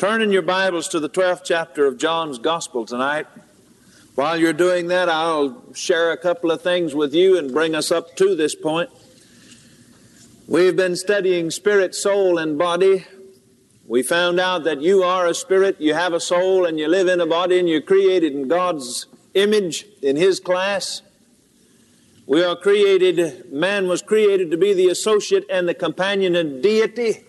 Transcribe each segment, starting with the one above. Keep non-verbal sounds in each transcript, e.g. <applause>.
Turn in your Bibles to the 12th chapter of John's Gospel tonight. While you're doing that, I'll share a couple of things with you and bring us up to this point. We've been studying spirit, soul, and body. We found out that you are a spirit, you have a soul, and you live in a body, and you're created in God's image, in His class. We are created, man was created to be the associate and the companion of deity.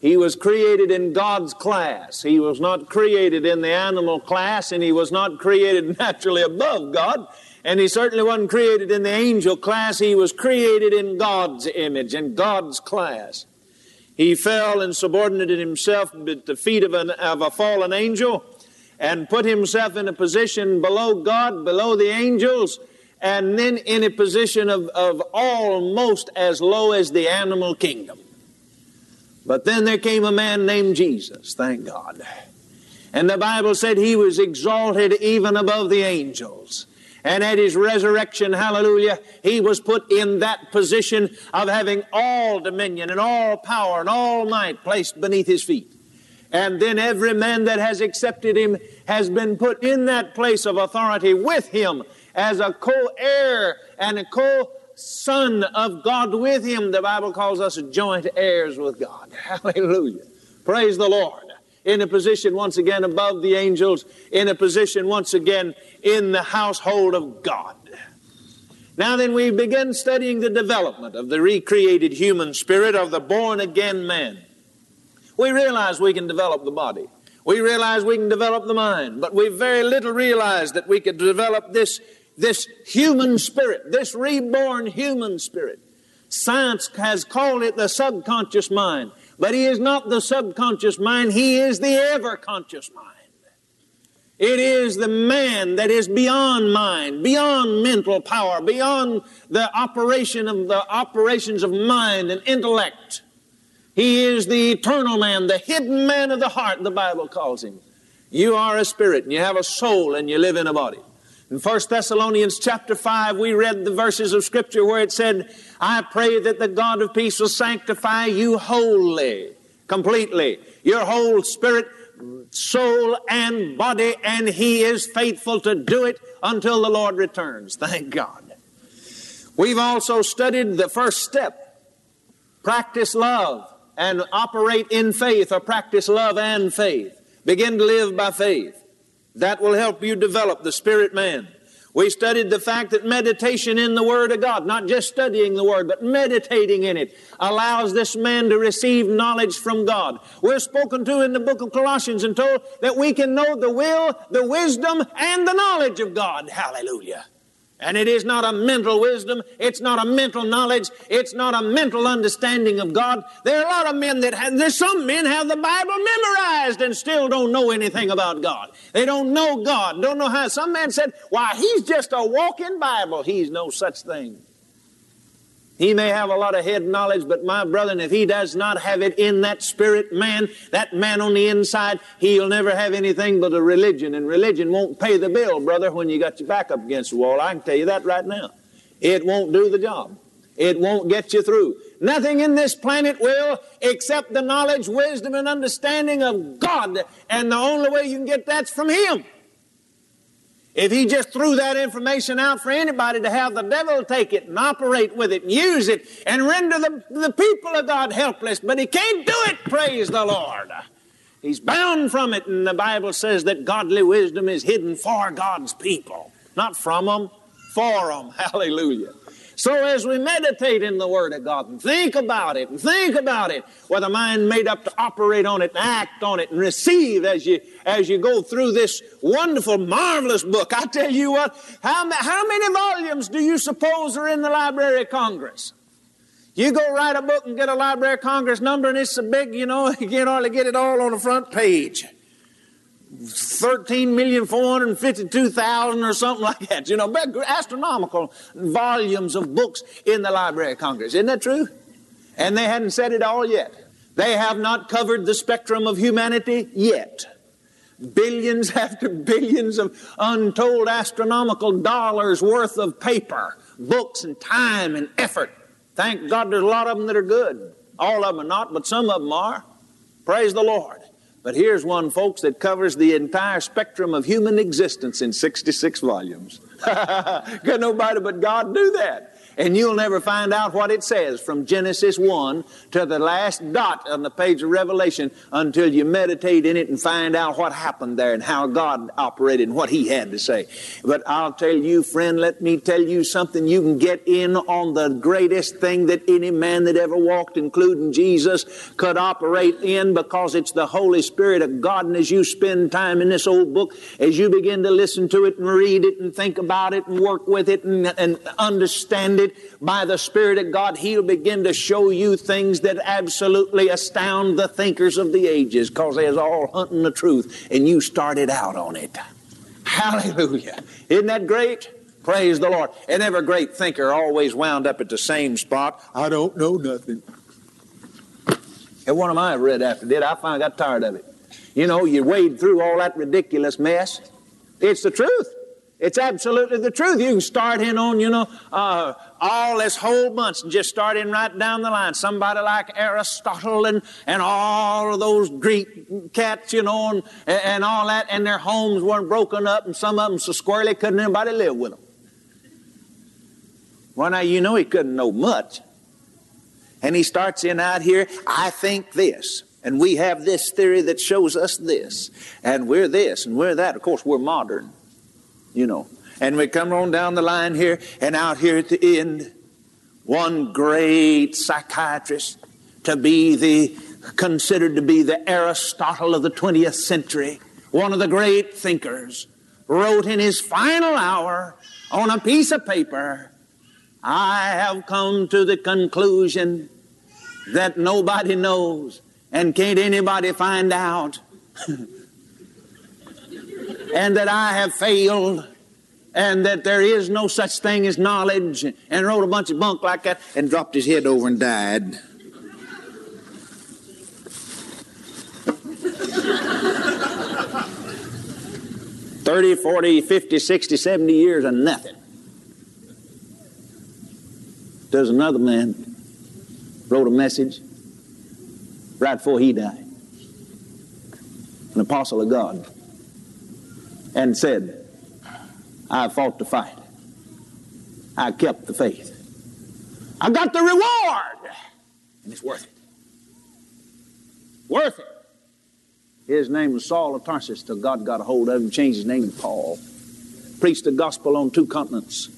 He was created in God's class. He was not created in the animal class, and he was not created <laughs> naturally above God. And he certainly wasn't created in the angel class. He was created in God's image, in God's class. He fell and subordinated himself at the feet of, an, of a fallen angel and put himself in a position below God, below the angels, and then in a position of, of almost as low as the animal kingdom. But then there came a man named Jesus, thank God. And the Bible said he was exalted even above the angels. And at his resurrection, hallelujah, he was put in that position of having all dominion and all power and all might placed beneath his feet. And then every man that has accepted him has been put in that place of authority with him as a co heir and a co son of God with him. The Bible calls us joint heirs with God. <laughs> Hallelujah. Praise the Lord. In a position once again above the angels, in a position once again in the household of God. Now then, we begin studying the development of the recreated human spirit of the born again man. We realize we can develop the body. We realize we can develop the mind, but we very little realize that we could develop this this human spirit, this reborn human spirit. Science has called it the subconscious mind, but he is not the subconscious mind, he is the ever conscious mind. It is the man that is beyond mind, beyond mental power, beyond the operation of the operations of mind and intellect. He is the eternal man, the hidden man of the heart, the Bible calls him. You are a spirit and you have a soul and you live in a body. In 1 Thessalonians chapter 5, we read the verses of Scripture where it said, I pray that the God of peace will sanctify you wholly, completely, your whole spirit, soul, and body, and He is faithful to do it until the Lord returns. <laughs> Thank God. We've also studied the first step practice love and operate in faith, or practice love and faith. Begin to live by faith. That will help you develop the spirit man. We studied the fact that meditation in the Word of God, not just studying the Word, but meditating in it, allows this man to receive knowledge from God. We're spoken to in the book of Colossians and told that we can know the will, the wisdom, and the knowledge of God. Hallelujah. And it is not a mental wisdom. It's not a mental knowledge. It's not a mental understanding of God. There are a lot of men that have, there's some men have the Bible memorized and still don't know anything about God. They don't know God, don't know how. Some man said, why, he's just a walking Bible. He's no such thing. He may have a lot of head knowledge, but my brother, if he does not have it in that spirit man, that man on the inside, he'll never have anything but a religion. And religion won't pay the bill, brother, when you got your back up against the wall. I can tell you that right now. It won't do the job. It won't get you through. Nothing in this planet will except the knowledge, wisdom, and understanding of God. And the only way you can get that's from Him. If he just threw that information out for anybody to have the devil take it and operate with it and use it and render the, the people of God helpless, but he can't do it, praise the Lord. He's bound from it, and the Bible says that godly wisdom is hidden for God's people, not from them, for them. <laughs> Hallelujah. So as we meditate in the Word of God and think about it and think about it with a mind made up to operate on it and act on it and receive as you as you go through this wonderful, marvelous book. I tell you what, how, how many volumes do you suppose are in the Library of Congress? You go write a book and get a Library of Congress number, and it's so big, you know, <laughs> you can't hardly get it all on the front page. 13,452,000 or something like that. You know, astronomical volumes of books in the Library of Congress. Isn't that true? And they hadn't said it all yet. They have not covered the spectrum of humanity yet. Billions <laughs> after billions of untold astronomical dollars worth of paper, books, and time and effort. Thank God there's a lot of them that are good. All of them are not, but some of them are. Praise the Lord. But here's one, folks, that covers the entire spectrum of human existence in 66 volumes. <laughs> Could nobody but God do that? And you'll never find out what it says from Genesis 1 to the last dot on the page of Revelation until you meditate in it and find out what happened there and how God operated and what He had to say. But I'll tell you, friend, let me tell you something. You can get in on the greatest thing that any man that ever walked, including Jesus, could operate in because it's the Holy Spirit of God. And as you spend time in this old book, as you begin to listen to it and read it and think about it and work with it and, and understand it, by the Spirit of God, He'll begin to show you things that absolutely astound the thinkers of the ages because they're all hunting the truth and you started out on it. Hallelujah. Isn't that great? Praise the Lord. And every great thinker always wound up at the same spot. I don't know nothing. And one of mine read after did. I finally got tired of it. You know, you wade through all that ridiculous mess. It's the truth. It's absolutely the truth. You can start in on, you know, uh, all this whole bunch and just starting right down the line. Somebody like Aristotle and, and all of those Greek cats, you know, and, and all that, and their homes weren't broken up, and some of them so squarely couldn't anybody live with them. Well, now you know he couldn't know much. And he starts in out here, I think this. And we have this theory that shows us this. And we're this and we're that. Of course, we're modern you know. And we come on down the line here, and out here at the end, one great psychiatrist to be the considered to be the Aristotle of the 20th century, one of the great thinkers, wrote in his final hour on a piece of paper, I have come to the conclusion that nobody knows and can't anybody find out <laughs> and that I have failed and that there is no such thing as knowledge and wrote a bunch of bunk like that and dropped his head over and died. <laughs> Thirty, forty, fifty, sixty, seventy years of nothing. There's another man wrote a message right before he died. An apostle of God and said, I fought the fight. I kept the faith. I got the reward. And it's worth it. Worth it. His name was Saul of Tarsus till God got a hold of him, changed his name to Paul. Preached the gospel on two continents.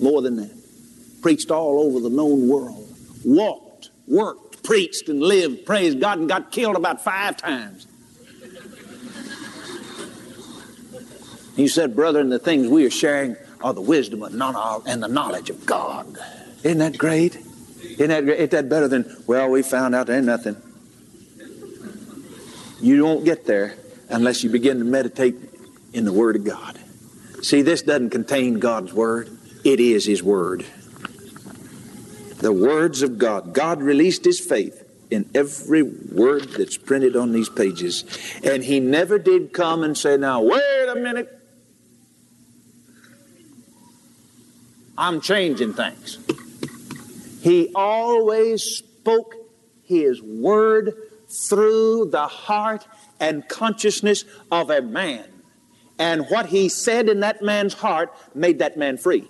More than that. Preached all over the known world. Walked, worked, preached, and lived, praised God, and got killed about five times. He said, Brethren, the things we are sharing are the wisdom and, the knowledge of God. Isn't that great? Isn't that, isn't that better than, well, we found out there ain't nothing? You won't get there unless you begin to meditate in the Word of God. See, this doesn't contain God's Word, it is His Word. The words of God. God released His faith in every word that's printed on these pages. And He never did come and say, Now, wait a minute. I'm changing things. He always spoke his word through the heart and consciousness of a man. And what he said in that man's heart made that man free.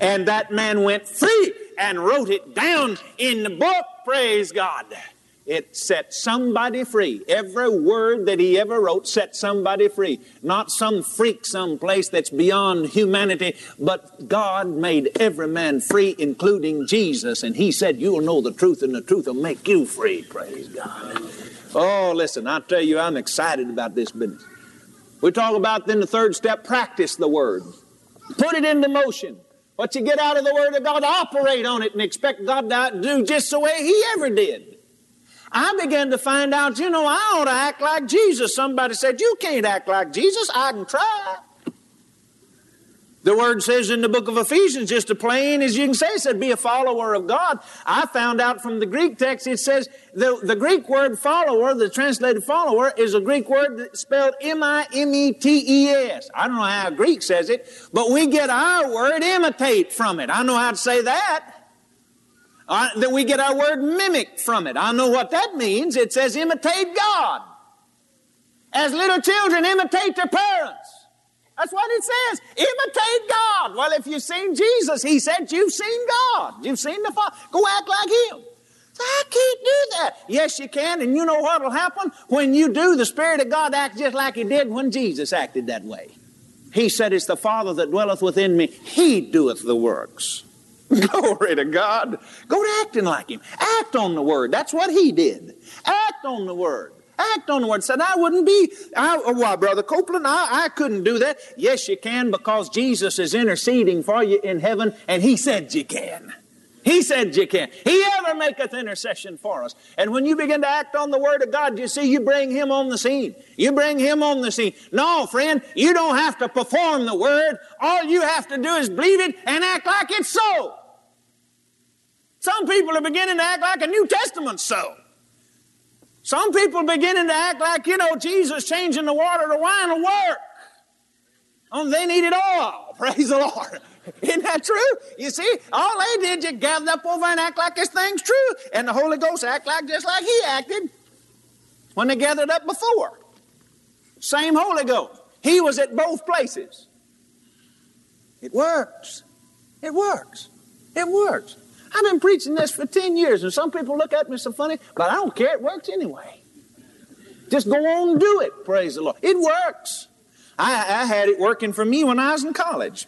And that man went free and wrote it down in the book, praise God. It set somebody free. Every word that he ever wrote set somebody free. Not some freak someplace that's beyond humanity, but God made every man free, including Jesus. And he said, You'll know the truth, and the truth will make you free. Praise God. Oh, listen, I tell you, I'm excited about this business. We talk about then the third step practice the word, put it into motion. What you get out of the Word of God, operate on it and expect God to do just the way He ever did. I began to find out, you know, I ought to act like Jesus. Somebody said, You can't act like Jesus. I can try. The word says in the book of Ephesians, just as plain as you can say, it said, be a follower of God. I found out from the Greek text, it says the, the Greek word follower, the translated follower, is a Greek word that's spelled M-I-M-E-T-E-S. I don't know how Greek says it, but we get our word imitate from it. I know how to say that. Uh, that we get our word mimic from it. I know what that means. It says imitate God. As little children, imitate their parents. That's what it says. Imitate God. Well, if you've seen Jesus, He said you've seen God. You've seen the Father. Go act like Him. I can't do that. Yes, you can, and you know what will happen? When you do, the Spirit of God acts just like He did when Jesus acted that way. He said, It's the Father that dwelleth within me. He doeth the works. <laughs> Glory to God. Go to acting like Him. Act on the Word. That's what He did. Act on the Word. Act on the Word. Said, I wouldn't be, I, oh, why, Brother Copeland, I, I couldn't do that. Yes, you can because Jesus is interceding for you in heaven, and He said you can. He said you can. He ever maketh intercession for us. And when you begin to act on the Word of God, you see, you bring Him on the scene. You bring Him on the scene. No, friend, you don't have to perform the Word. All you have to do is believe it and act like it's so. Some people are beginning to act like a New Testament so. Some people are beginning to act like, you know, Jesus changing the water to wine will work. Oh, they need it all. <laughs> Praise the Lord. Isn't that true? You see, all they did just gathered up over and act like this thing's true, and the Holy Ghost act like just like He acted when they gathered up before. Same Holy Ghost. He was at both places. It works. It works. It works. I've been preaching this for 10 years, and some people look at me so funny, but I don't care. It works anyway. Just go on and do it. Praise the Lord. It works. I, I had it working for me when I was in college.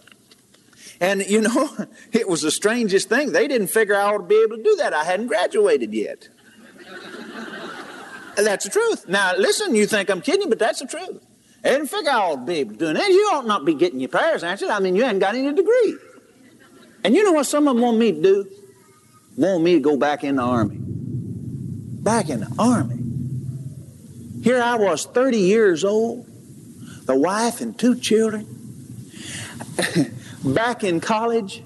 And you know, <laughs> it was the strangest thing. They didn't figure I ought to be able to do that. I hadn't graduated yet. that's the truth. Now, listen, you think I'm kidding, but that's the truth. They didn't figure I ought to be able to do it. You ought not be getting your prayers answered. I mean, you hadn't got any degree. And you know what some of them want me to do? Want me to go back in the army. Back in the army. Here I was, 30 years old, the wife and two children. <laughs> back in college,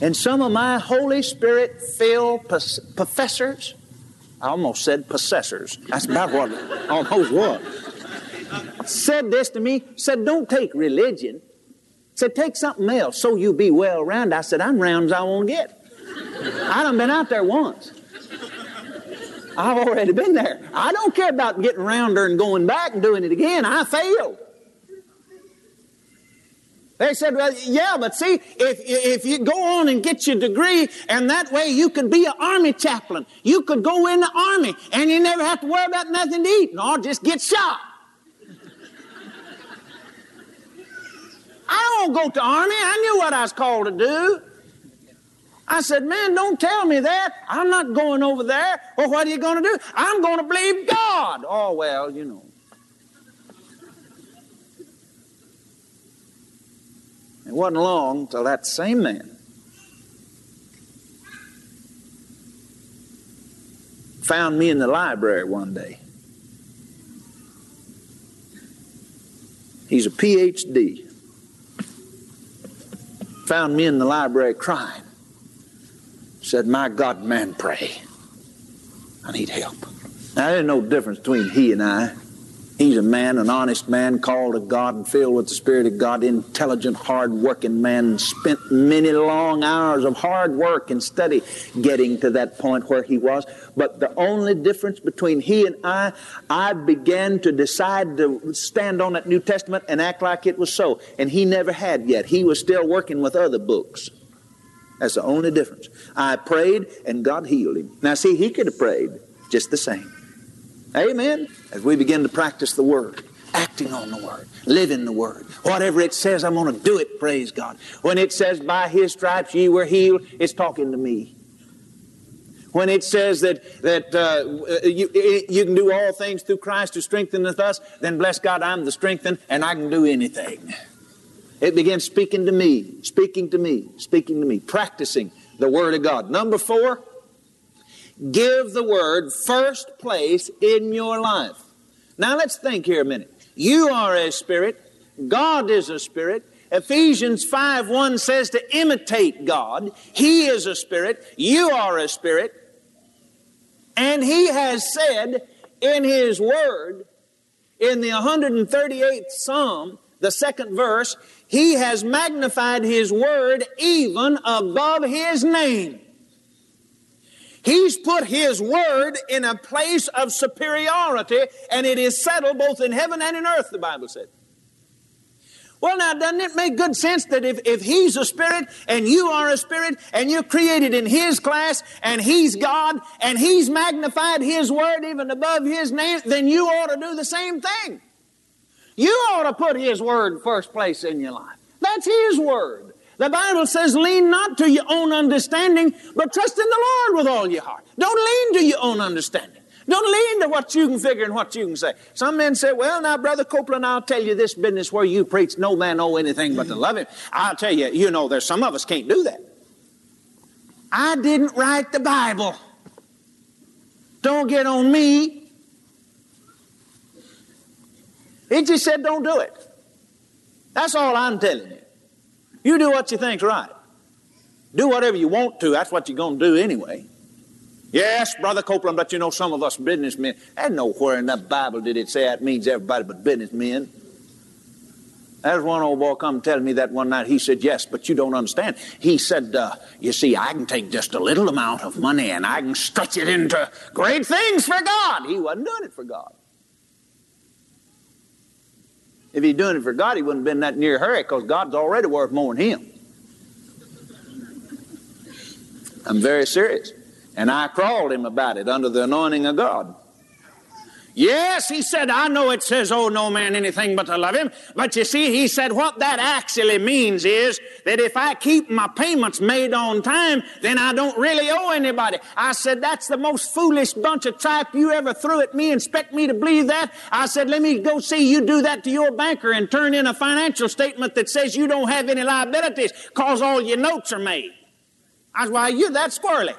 and some of my Holy Spirit filled professors, I almost said possessors. That's about what it <laughs> almost was. Said this to me, said, Don't take religion. Said, Take something else so you be well rounded. I said, I'm round as I won't get. I done been out there once. I've already been there. I don't care about getting rounder and going back and doing it again. I failed. They said, well, yeah, but see, if, if you go on and get your degree, and that way you could be an army chaplain. You could go in the army, and you never have to worry about nothing to eat. No, just get shot. I don't go to army. I knew what I was called to do. I said, man, don't tell me that. I'm not going over there. Well, what are you going to do? I'm going to believe God. Oh, well, you know. It wasn't long till that same man found me in the library one day. He's a PhD. Found me in the library crying. Said, My God, man, pray. I need help. Now, there's no difference between he and I. He's a man, an honest man, called of God and filled with the Spirit of God, intelligent, hard-working man, spent many long hours of hard work and study getting to that point where he was. But the only difference between he and I, I began to decide to stand on that New Testament and act like it was so. And he never had yet. He was still working with other books. That's the only difference. I prayed and God healed him. Now see, he could have prayed just the same. Amen. As we begin to practice the Word, acting on the Word, living the Word. Whatever it says, I'm going to do it, praise God. When it says, by His stripes ye were healed, it's talking to me. When it says that, that uh, uh you, eh, eh, you can do all things through Christ who strengtheneth us, then bless God, I'm the strengthened and I can do anything. It begins speaking to me, speaking to me, speaking to me, practicing the Word of God. Number four, give the word first place in your life. Now let's think here a minute. You are a spirit, God is a spirit. Ephesians 5 1 says to imitate God. He is a spirit, you are a spirit. And He has said in His Word, in the 138th Psalm, the second verse, He has magnified His Word even above His name. He's put His Word in a place of superiority, and it is settled both in heaven and in earth, the Bible said. Well, now, doesn't it make good sense that if, if He's a spirit and you are a spirit and you're created in His class and He's God and He's magnified His word even above His name, then you ought to do the same thing. You ought to put His word first place in your life. That's His word. The Bible says, lean not to your own understanding, but trust in the Lord with all your heart. Don't lean to your own understanding. Don't lean to what you can figure and what you can say. Some men say, well, now, Brother Copeland, I'll tell you this business where you preach no man know anything but to love him. I'll tell you, you know, there's some of us can't do that. I didn't write the Bible. Don't get on me. It just said don't do it. That's all I'm telling you. You do what you think's right. Do whatever you want to. That's what you're going to do anyway. Yes, Brother Copeland, but you know, some of us businessmen, and nowhere in the Bible did it say that means everybody but businessmen. There's one old boy come telling me that one night. He said, Yes, but you don't understand. He said, uh, You see, I can take just a little amount of money and I can stretch it into great things for God. He wasn't doing it for God. If he'd doing it for God, he wouldn't have been that near hurry because God's already worth more than him. I'm very serious. And I crawled him about it under the anointing of God. Yes, he said, I know it says, oh, no man anything but to love him. But you see, he said, what that actually means is that if I keep my payments made on time, then I don't really owe anybody. I said, that's the most foolish bunch of tripe you ever threw at me and expect me to believe that. I said, let me go see you do that to your banker and turn in a financial statement that says you don't have any liabilities cause all your notes are made. I said, why, you're that squirrely.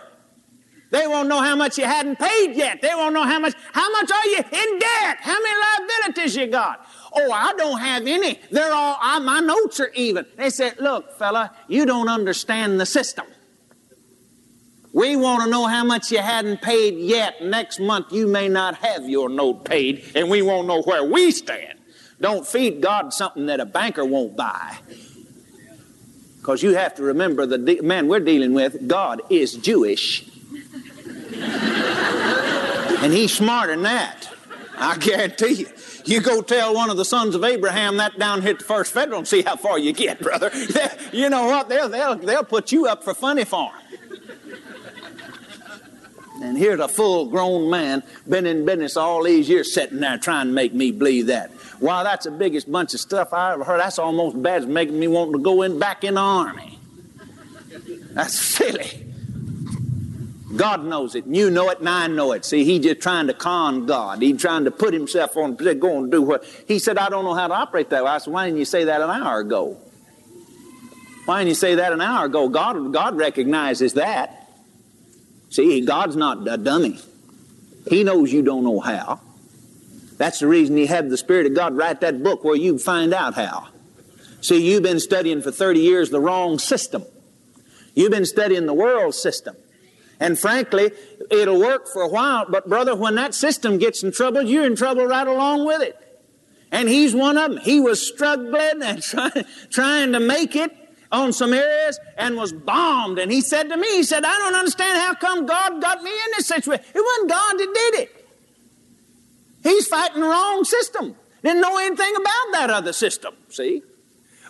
They won't know how much you hadn't paid yet. They won't know how much, how much are you in debt? How many liabilities you got? Oh, I don't have any. They're all, I, my notes are even. They said, look, fella, you don't understand the system. We want to know how much you hadn't paid yet. Next month you may not have your note paid, and we won't know where we stand. Don't feed God something that a banker won't buy. Because you have to remember the de- man we're dealing with, God is Jewish. And he's smarter than that. I guarantee you. You go tell one of the sons of Abraham that down here at the First Federal and see how far you get, brother. <laughs> you know what? They'll, they'll, they'll put you up for funny farm. And here's a full grown man, been in business all these years, sitting there trying to make me believe that. Wow, that's the biggest bunch of stuff I ever heard. That's almost bad as making me want to go in back in the army. That's <laughs> silly. God knows it, and you know it, and I know it. See, he's just trying to con God. He's trying to put himself on, go and do what. He said, I don't know how to operate that way. I said, why didn't you say that an hour ago? Why didn't you say that an hour ago? God, God recognizes that. See, God's not a dummy. He knows you don't know how. That's the reason He had the Spirit of God write that book where you find out how. See, you've been studying for 30 years the wrong system. You've been studying the world system. And frankly, it'll work for a while, but brother, when that system gets in trouble, you're in trouble right along with it. And he's one of them. He was struggling and <laughs> trying, trying to make it on some areas and was bombed. And he said to me, he said, I don't understand how come God got me in this situation. It wasn't God that did it. He's fighting the wrong system. Didn't know anything about that other system, see?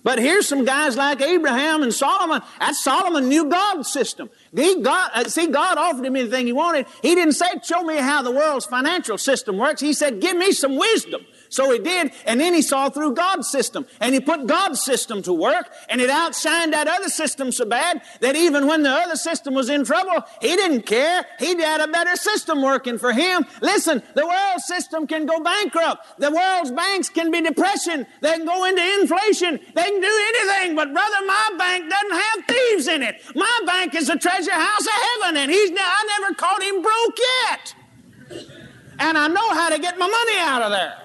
But here's some guys like Abraham and Solomon. That Solomon knew God's system. He got, uh, see, God offered him anything he wanted. He didn't say, show me how the world's financial system works. He said, give me some wisdom. So he did, and then he saw through God's system, and he put God's system to work, and it outshined that other system so bad that even when the other system was in trouble, he didn't care. He had a better system working for him. Listen, the world system can go bankrupt. The world's banks can be depression. They can go into inflation. They can do anything. But brother, my bank doesn't have thieves in it. My bank is a treasure house of heaven, and he's I never caught him broke yet. And I know how to get my money out of there.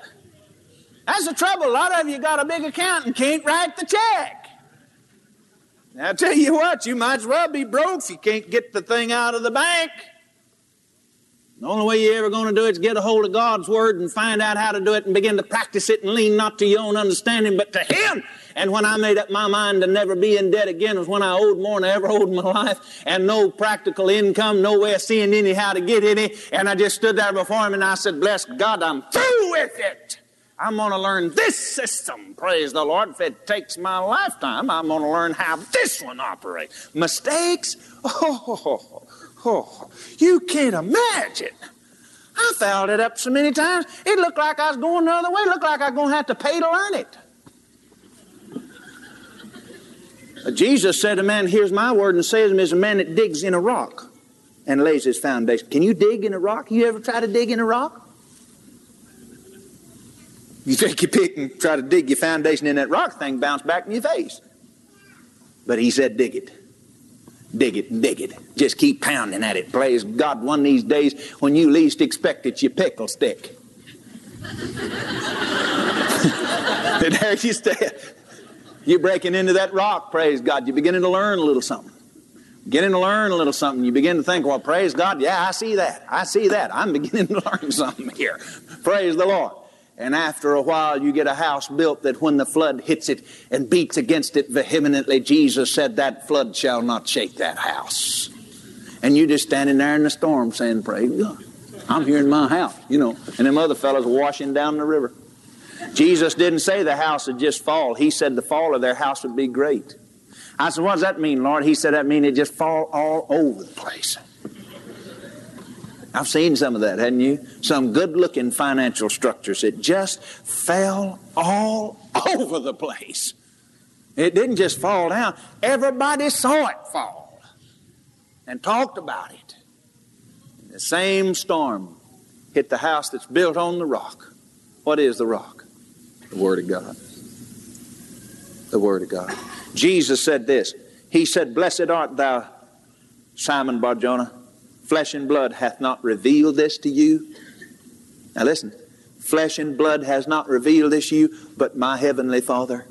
That's the trouble. A lot of you got a big account and can't write the check. I tell you what, you might as well be broke if you can't get the thing out of the bank. The only way you're ever going to do it is get a hold of God's Word and find out how to do it and begin to practice it and lean not to your own understanding, but to Him. And when I made up my mind to never be in debt again was when I owed more than I ever owed in my life and no practical income, no way of seeing any how to get any. And I just stood there before Him and I said, bless God, I'm through with it. I'm going to learn this system. Praise the Lord. If it takes my lifetime, I'm going to learn how this one operates. Mistakes? Oh, <laughs> Oh, you can't imagine. I fouled it up so many times, it looked like I was going the other way. It looked like I was going to have to pay to learn it. Jesus said, A man hears my word and says him is a man that digs in a rock and lays his foundation. Can you dig in a rock? You ever try to dig in a rock? You take your pick and try to dig your foundation in that rock thing, bounce back in your face. But he said, dig it. Dig it, dig it. Just keep pounding at it. Praise God, one of these days when you least expect it, your pick will stick. <laughs> and there you stay. You're breaking into that rock, praise God. You're beginning to learn a little something. Beginning to learn a little something. You begin to think, well, praise God, yeah, I see that. I see that. I'm beginning to <laughs> learn something here. Praise the Lord. And after a while, you get a house built that when the flood hits it and beats against it vehemently, Jesus said, That flood shall not shake that house. And you're just standing there in the storm saying, Praise God. I'm here in my house, you know. And them other fellows washing down the river. Jesus didn't say the house would just fall. He said the fall of their house would be great. I said, What does that mean, Lord? He said, That means it just fall all over the place. I've seen some of that, hadn't you? Some good looking financial structures. It just fell all <laughs> over the place. It didn't just fall down, everybody saw it fall and talked about it. The same storm hit the house that's built on the rock. What is the rock? The Word of God. The Word of God. Jesus said this. He said, Blessed art thou, Simon Barjona Flesh and blood hath not revealed this to you. Now listen, flesh and blood has not revealed this to you, but my heavenly Father.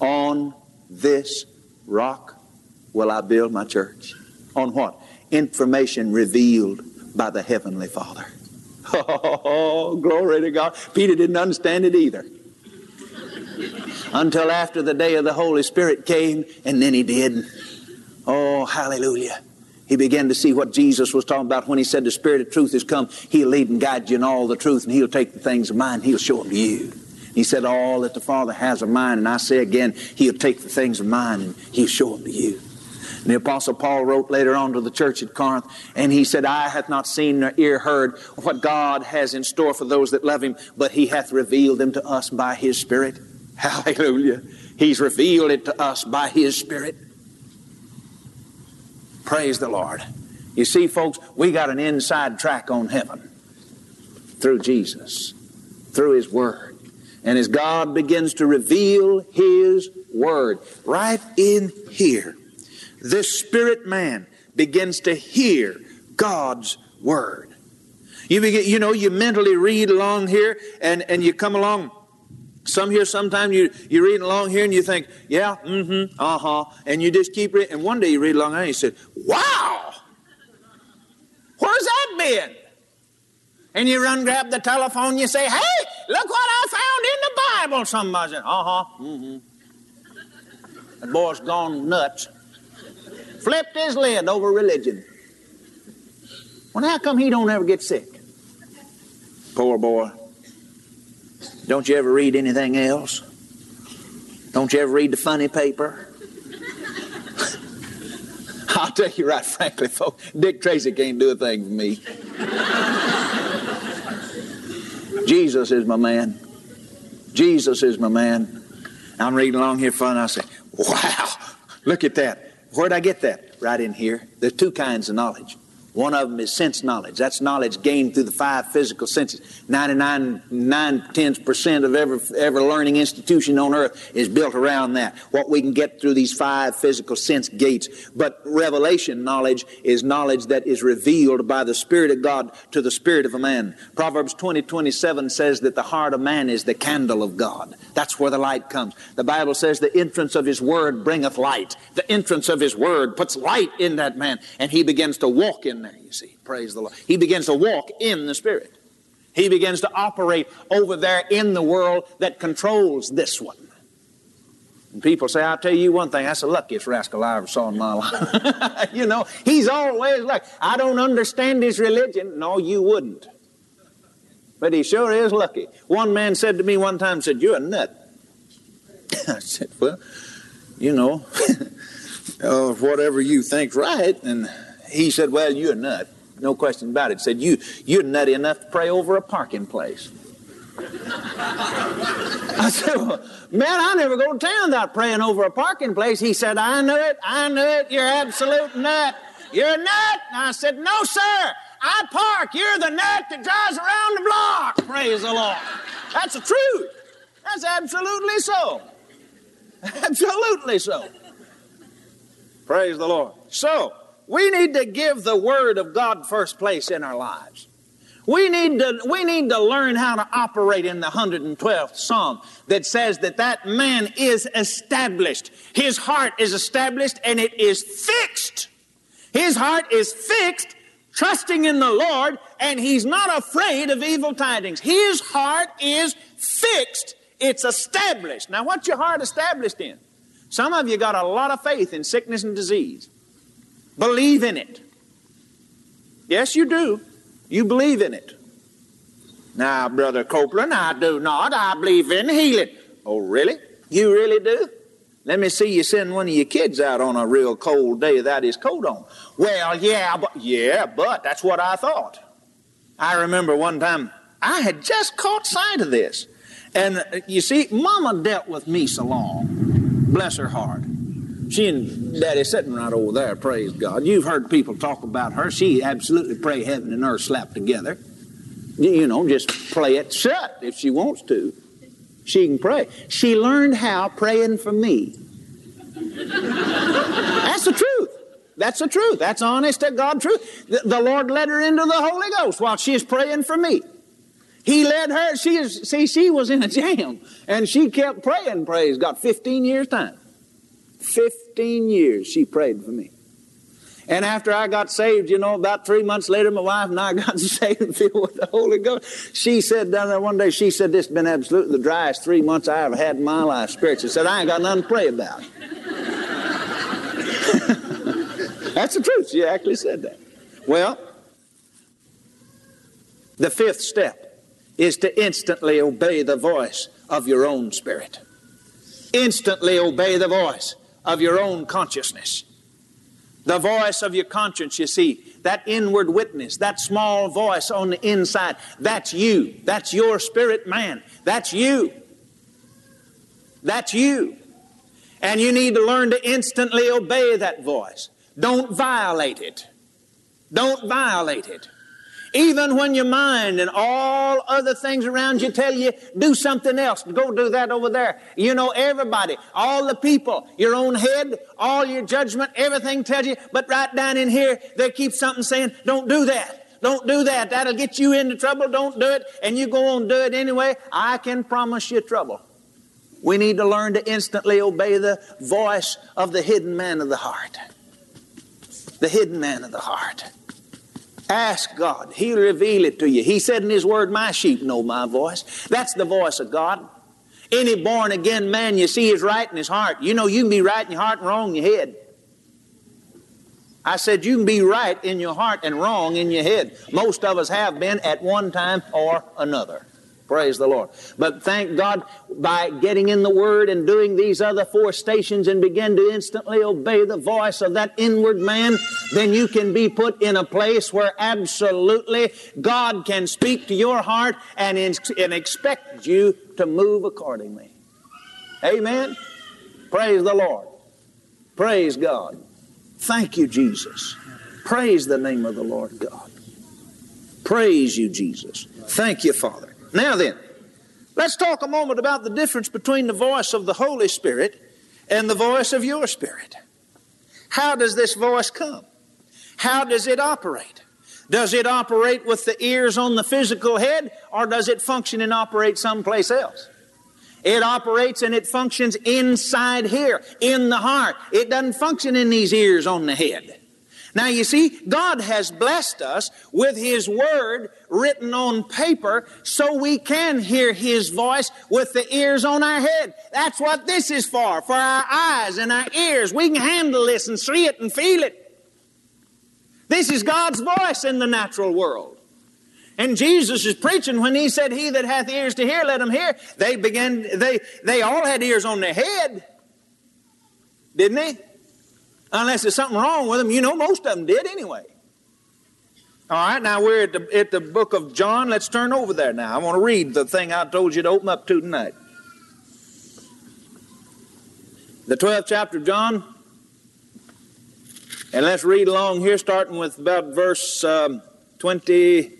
On this rock will I build my church. On what? Information revealed by the heavenly Father. <laughs> Oh, glory to God. Peter didn't understand it either. Until after the day of the Holy Spirit came, and then he did. Oh, hallelujah he began to see what Jesus was talking about when he said, The Spirit of truth has come. He'll lead and guide you in all the truth, and he'll take the things of mine, he'll show them to you. He said, All that the Father has of mine, and I say again, he'll take the things of mine and he'll show them to you. And the Apostle Paul wrote later on to the church at Corinth, and he said, Eye hath not seen nor ear heard what God has in store for those that love him, but he hath revealed them to us by his Spirit. <laughs> Hallelujah. He's revealed it to us by his Spirit. Praise the Lord. You see, folks, we got an inside track on heaven through Jesus, through His Word. And as God begins to reveal His Word right in here, this spirit man begins to hear God's Word. You begin, you know, you mentally read along here and, and you come along some here, sometime you, you're reading along here and you think, yeah, mm-hmm, uh-huh. And you just keep reading. And one day you read along and you say, wow, where's that been? And you run, grab the telephone, you say, hey, look what I found in the Bible. Somebody said, uh-huh, mm-hmm. The boy's gone nuts. Flipped his lid over religion. Well, how come he don't ever get sick? Poor boy. Don't you ever read anything else? Don't you ever read the funny paper? <laughs> I'll tell you right frankly, folks, Dick Tracy can't do a thing for me. Jesus is my man. Jesus is my man. I'm reading along here fun. I say, wow, look at that. Where'd I get that? Right in here. There's two kinds of knowledge. One of them is sense knowledge. That's knowledge gained through the five physical senses. 99, 9 percent of every, every learning institution on earth is built around that. What we can get through these five physical sense gates. But revelation knowledge is knowledge that is revealed by the Spirit of God to the Spirit of a man. Proverbs 20, 27 says that the heart of man is the candle of God. That's where the light comes. The Bible says the entrance of his word bringeth light. The entrance of his word puts light in that man, and he begins to walk in there, you see. Praise the Lord. He begins to walk in the Spirit. He begins to operate over there in the world that controls this one. And people say, I'll tell you one thing, that's the luckiest rascal I ever saw in my <laughs> life. <laughs> you know, he's always like, I don't understand his religion. No, you wouldn't. But he sure is lucky. One man said to me one time, said, You're a nut. <laughs> I said, Well, you know, uh, whatever you think's right. And he said, Well, you're a nut. No question about it. He said, you, You're nutty enough to pray over a parking place. <laughs> I said, well, man, I never go to town without praying over a parking place. He said, I knew it, I knew it, you're absolute nut. You're a nut. And I said, no, sir, I park. You're the nut that drives around the block. Praise the Lord. That's the truth. That's absolutely so. <laughs> Absolutely so. Praise the Lord. So, we need to give the Word of God first place in our lives. We need to, we need to learn how to operate in the 112th Psalm that says that that man is established. His heart is established and it is fixed. His heart is fixed, trusting in the Lord, and he's not afraid of evil tidings. His heart is fixed. It's established. Now, what's your heart established in? Some of you got a lot of faith in sickness and disease. Believe in it. Yes, you do. You believe in it. Now, Brother Copeland, I do not. I believe in healing. Oh, really? You really do? Let me see you send one of your kids out on a real cold day without his coat on. Well, yeah, but yeah, but that's what I thought. I remember one time I had just caught sight of this. And uh, you see, Mama dealt with me so long. Bless her heart. She and Daddy sitting right over there, praise God. You've heard people talk about her. She absolutely pray heaven and earth slap together. You know, just play it shut if she wants to. She can pray. She learned how praying for me. That's the truth. That's the truth. That's honest to God truth. The, the Lord led her into the Holy Ghost while she is praying for me. He led her. She is, see, she was in a jam, and she kept praying. Praise God. Fifteen years time. 15 years she prayed for me. And after I got saved, you know, about three months later, my wife and I <laughs> got saved and filled with the Holy Ghost. She said down there one day, she said, This has been absolutely the driest three months I ever had in my life spiritually. She said, I ain't got nothing to pray about. <laughs> That's the truth. She actually said that. Well, the fifth step is to instantly obey the voice of your own spirit. Instantly obey the voice of your own consciousness. The voice of your conscience, you see, that inward witness, that small voice on the inside, that's you. That's your spirit man. That's you. That's you. And you need to learn to instantly obey that voice. Don't violate it. Don't violate it. Even when your mind and all other things around you tell you, do something else, go do that over there. You know, everybody, all the people, your own head, all your judgment, everything tells you, but right down in here, they keep something saying, don't do that. Don't do that. That'll get you into trouble. Don't do it. And you go on do it anyway. I can promise you trouble. We need to learn to instantly obey the voice of the hidden man of the heart. The hidden man of the heart. Ask God. He'll reveal it to you. He said in His Word, My sheep know my voice. That's the voice of God. Any born again man you see is right in his heart. You know, you can be right in your heart and wrong in your head. I said, you can be right in your heart and wrong in your head. Most of us have been at one time or another. Praise the Lord. But thank God by getting in the Word and doing these other four stations and begin to instantly obey the voice of that inward man, then you can be put in a place where absolutely God can speak to your heart and, and expect you to move accordingly. Amen. Praise the Lord. Praise God. Thank you, Jesus. Praise the name of the Lord God. Praise you, Jesus. Thank you, Father. Now then, let's talk a moment about the difference between the voice of the Holy Spirit and the voice of your spirit. How does this voice come? How does it operate? Does it operate with the ears on the physical head or does it function and operate someplace else? It operates and it functions inside here, in the heart. It doesn't function in these ears on the head. Now, you see, God has blessed us with His Word written on paper so we can hear His voice with the ears on our head. That's what this is for, for our eyes and our ears. We can handle this and see it and feel it. This is God's voice in the natural world. And Jesus is preaching when he said, He that hath ears to hear, let him hear. They began, they, they all had ears on their head, didn't they? Unless there's something wrong with them. You know, most of them did anyway. All right, now we're at the, at the book of John. Let's turn over there now. I want to read the thing I told you to open up to tonight. The 12th chapter of John. And let's read along here, starting with about verse um, 20.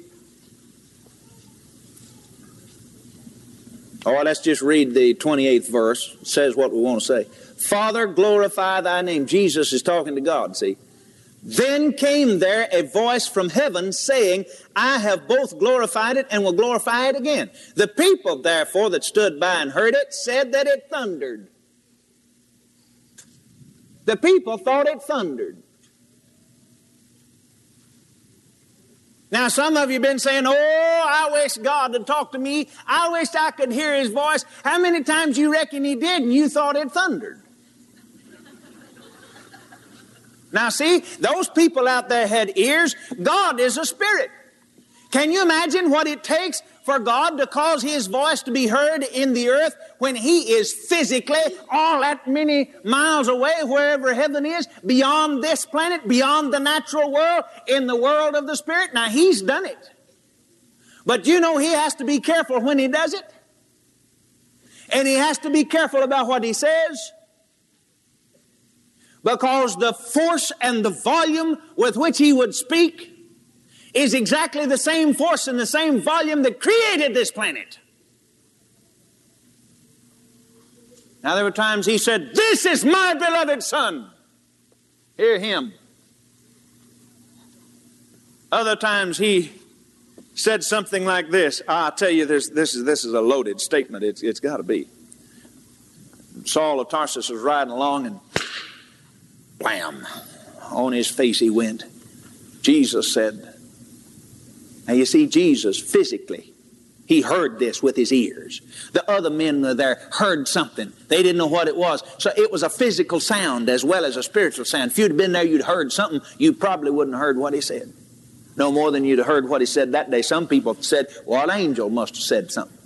Or let's just read the 28th verse. It says what we want to say. Father, glorify thy name. Jesus is talking to God, see. Then came there a voice from heaven saying, I have both glorified it and will glorify it again. The people, therefore, that stood by and heard it said that it thundered. The people thought it thundered. Now, some of you have been saying, Oh, I wish God would talk to me. I wish I could hear his voice. How many times you reckon he did and you thought it thundered? Now, see, those people out there had ears. God is a spirit. Can you imagine what it takes for God to cause His voice to be heard in the earth when He is physically all that many miles away, wherever heaven is, beyond this planet, beyond the natural world, in the world of the Spirit? Now, He's done it. But you know He has to be careful when He does it. And He has to be careful about what He says because the force and the volume with which he would speak is exactly the same force and the same volume that created this planet. Now, there were times he said, This is my beloved Son. Hear him. Other times he said something like this. I'll tell you, this, this, is, this is a loaded statement. It's, it's got to be. Saul of Tarsus was riding along and Wham! On his face he went. Jesus said, Now you see, Jesus physically, he heard this with his ears. The other men there heard something. They didn't know what it was. So it was a physical sound as well as a spiritual sound. If you'd been there, you'd heard something. You probably wouldn't have heard what he said. No more than you'd have heard what he said that day. Some people said, well, an angel must have said something.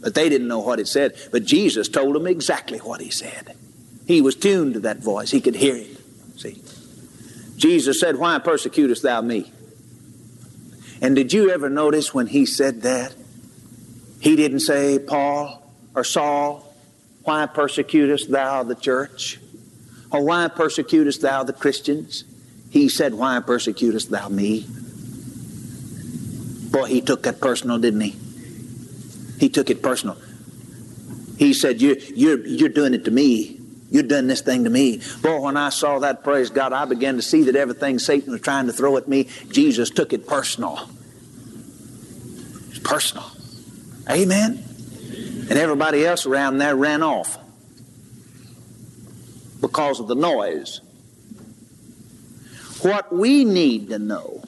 But they didn't know what it said. But Jesus told them exactly what he said. He was tuned to that voice. He could hear it. See? Jesus said, Why persecutest thou me? And did you ever notice when he said that? He didn't say, Paul or Saul, why persecutest thou the church? Or why persecutest thou the Christians? He said, Why persecutest thou me? Boy, he took that personal, didn't he? He took it personal. He said, You're, you're, you're doing it to me. You've done this thing to me. Boy, when I saw that, praise God, I began to see that everything Satan was trying to throw at me, Jesus took it personal. It's personal. Amen? And everybody else around there ran off because of the noise. What we need to know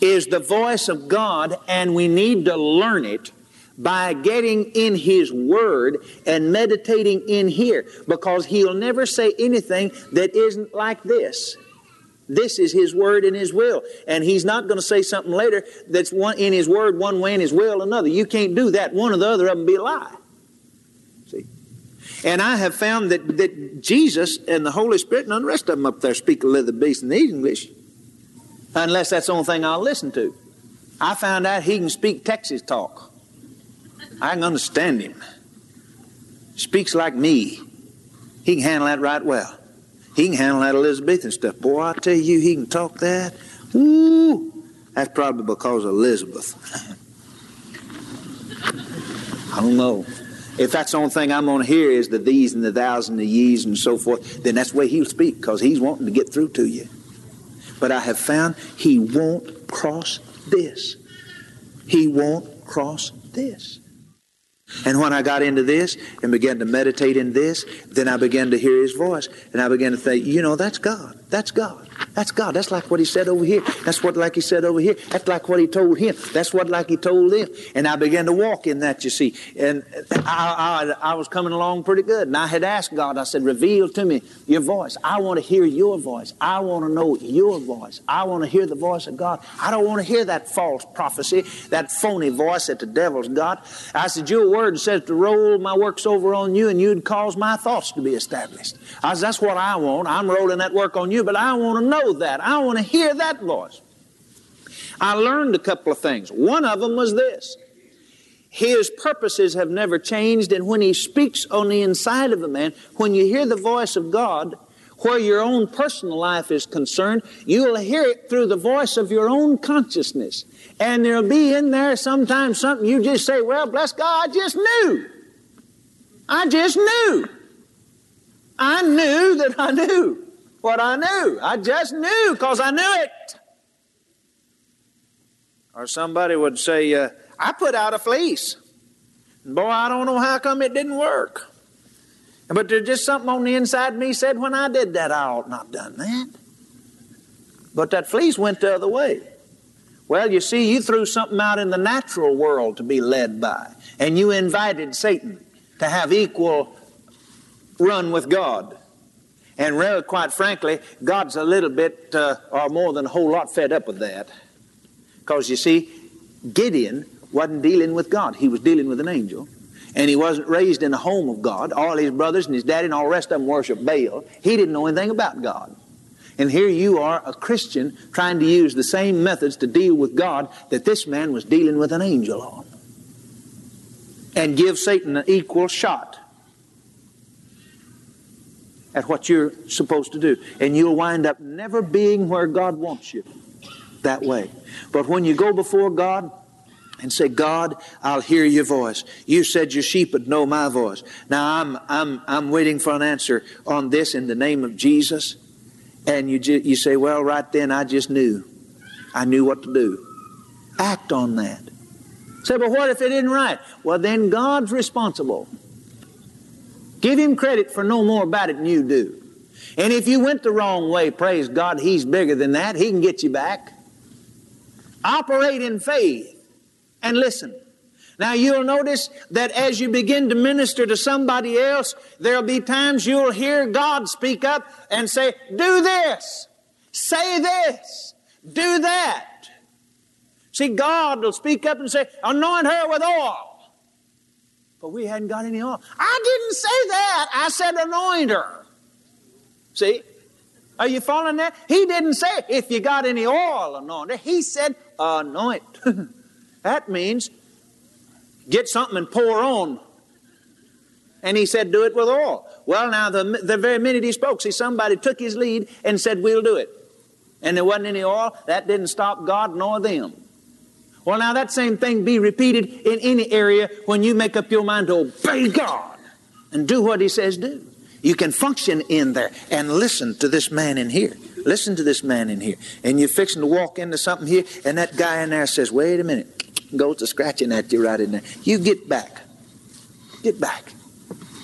is the voice of God, and we need to learn it by getting in His Word and meditating in here because He'll never say anything that isn't like this. This is His Word and His will. And He's not going to say something later that's one, in His Word one way and His will another. You can't do that. One or the other of them be a lie. See? And I have found that, that Jesus and the Holy Spirit, and the rest of them up there speak a little bit in English, unless that's the only thing I'll listen to. I found out he can speak Texas talk. I can understand him. Speaks like me. He can handle that right well. He can handle that Elizabethan stuff. Boy, I tell you, he can talk that. Ooh, that's probably because of Elizabeth. <laughs> I don't know. If that's the only thing I'm going to hear is the these and the thous and the ye's and so forth, then that's the way he'll speak because he's wanting to get through to you. But I have found he won't cross this. He won't cross this. And when I got into this and began to meditate in this, then I began to hear his voice. And I began to think, you know, that's God. That's God. That's God. That's like what he said over here. That's what like he said over here. That's like what he told him. That's what like he told them. And I began to walk in that, you see. And I, I, I was coming along pretty good. And I had asked God, I said, reveal to me your voice. I want to hear your voice. I want to know your voice. I want to hear the voice of God. I don't want to hear that false prophecy, that phony voice that the devil's got. I said, your word says to roll my works over on you and you'd cause my thoughts to be established. I said, that's what I want. I'm rolling that work on you, but I want to know that. I want to hear that voice. I learned a couple of things. One of them was this His purposes have never changed, and when He speaks on the inside of a man, when you hear the voice of God, where your own personal life is concerned, you'll hear it through the voice of your own consciousness. And there'll be in there sometimes something you just say, Well, bless God, I just knew. I just knew. I knew that I knew what I knew. I just knew because I knew it. Or somebody would say, uh, I put out a fleece. Boy, I don't know how come it didn't work. But there's just something on the inside of me said, when I did that, I ought not done that. But that fleece went the other way. Well, you see, you threw something out in the natural world to be led by, and you invited Satan to have equal run with God. And really, quite frankly, God's a little bit, uh, or more than a whole lot, fed up with that. Because you see, Gideon wasn't dealing with God, he was dealing with an angel. And he wasn't raised in the home of God. All his brothers and his daddy and all the rest of them worshiped Baal. He didn't know anything about God. And here you are, a Christian, trying to use the same methods to deal with God that this man was dealing with an angel on. And give Satan an equal shot at what you're supposed to do. And you'll wind up never being where God wants you that way. But when you go before God, and say, God, I'll hear your voice. You said your sheep would know my voice. Now I'm, I'm, I'm waiting for an answer on this in the name of Jesus. And you, ju- you say, well, right then I just knew. I knew what to do. Act on that. Say, but what if it isn't right? Well, then God's responsible. Give him credit for no more about it than you do. And if you went the wrong way, praise God, he's bigger than that. He can get you back. Operate in faith and listen. Now you'll notice that as you begin to minister to somebody else, there'll be times you'll hear God speak up and say, do this, say this, do that. See, God will speak up and say, anoint her with oil but we hadn't got any oil. I didn't say that. I said anoint her. See? Are you following that? He didn't say if you got any oil, anoint her. He said anoint. <laughs> that means get something and pour on. And he said, do it with oil. Well, now, the, the very minute he spoke, see, somebody took his lead and said, we'll do it. And there wasn't any oil. That didn't stop God nor them. Well, now that same thing be repeated in any area when you make up your mind to obey God and do what He says do. You can function in there and listen to this man in here. Listen to this man in here. And you're fixing to walk into something here, and that guy in there says, Wait a minute. Goes to scratching at you right in there. You get back. Get back.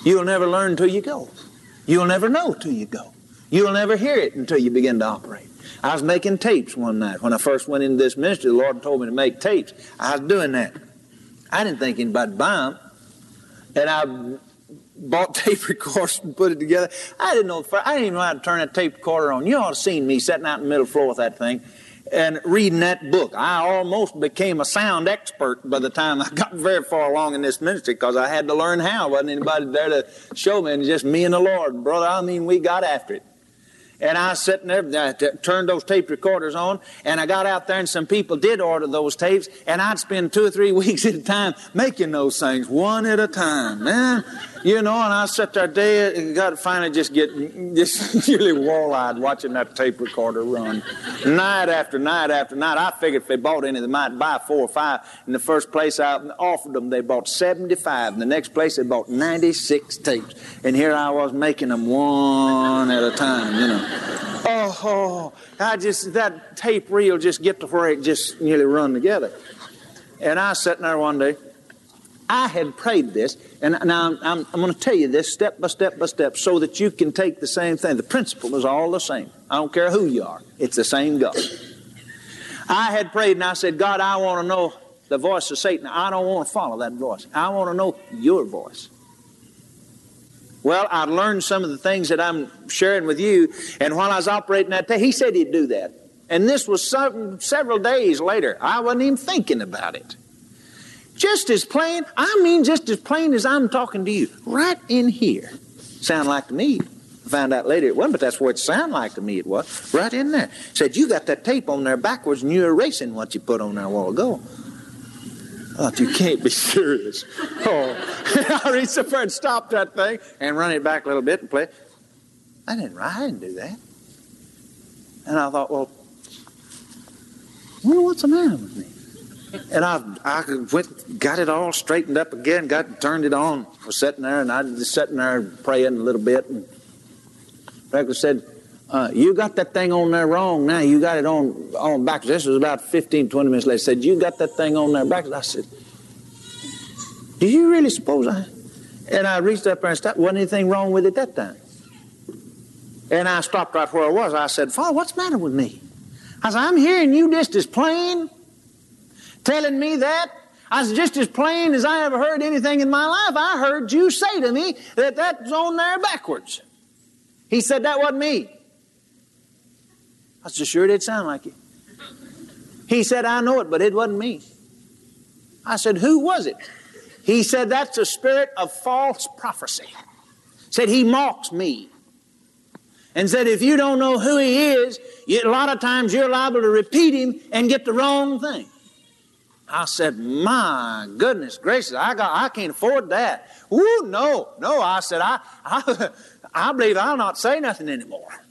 You'll never learn until you go. You'll never know till you go. You'll never hear it until you begin to operate. I was making tapes one night. When I first went into this ministry, the Lord told me to make tapes. I was doing that. I didn't think anybody'd buy them. And I bought <laughs> tape recorders and put it together. I didn't know, I didn't even know how to turn a tape recorder on. You ought to seen me sitting out in the middle floor with that thing and reading that book. I almost became a sound expert by the time I <laughs> got very far along in this ministry because I had to learn how. Wasn't anybody there to show me, and just me and the Lord. Brother, I mean, we got after it. And I was sitting there, I turned those tape recorders on, and I got out there, and some people did order those tapes, and I'd spend two or three <laughs> weeks at a time making those things, one at a time, man. You know, and I sat there day, and got finally just get just <laughs> really wall-eyed watching that tape recorder run, night after night after night. I figured if they bought any, they might buy four or five. In the first place I offered them, they bought seventy-five. In the next place, they bought ninety-six tapes, and here I was making them one at a time. You know, oh, oh I just that tape reel just get to where it just nearly run together. And I sat there one day. I had prayed this, and now I'm, I'm, I'm going to tell you this step by step by step so that you can take the same thing. The principle is all the same. I don't care who you are, it's the same God. I had prayed and I said, God, I want to know the voice of Satan. I don't want to follow that voice. I want to know your voice. Well, I learned some of the things that I'm sharing with you, and while I was operating that he said he'd do that. And this was some, several days later. I wasn't even thinking about it. Just as plain, I mean just as plain as I'm talking to you, right in here. Sound like to me. Found out later it wasn't, but that's what it sounded like to me it was. Right in there. Said, you got that tape on there backwards and you're erasing what you put on there a while ago. I thought, you can't be <laughs> serious. Oh, <laughs> I reached up and stopped that thing and run it back a little bit and play. I didn't, I didn't do that. And I thought, well, wonder what's the matter with me. And I, I went, got it all straightened up again, got turned it on. Was sitting there, and I was sitting there praying a little bit. And Rebecca said, uh, "You got that thing on there wrong. Now you got it on on backwards." This was about 15, 20 minutes later. Said, "You got that thing on there backwards." I said, "Do you really suppose I?" And I reached up there and stopped. Wasn't anything wrong with it that time. And I stopped right where I was. I said, "Father, what's the matter with me?" I said, I'm hearing you just as plain, telling me that. I said, just as plain as I ever heard anything in my life, I heard you say to me that that's on there backwards. He said, that wasn't me. I said, sure it did sound like it. He said, I know it, but it wasn't me. I said, who was it? He said, that's a spirit of false prophecy. Said, he mocks me and said, if you don't know who he is, you, a lot of times you're liable to repeat him and get the wrong thing. I said, my goodness gracious, I got, I can't afford that. Ooh, no, no. I said, I, I, <laughs> I believe I'll not say nothing anymore.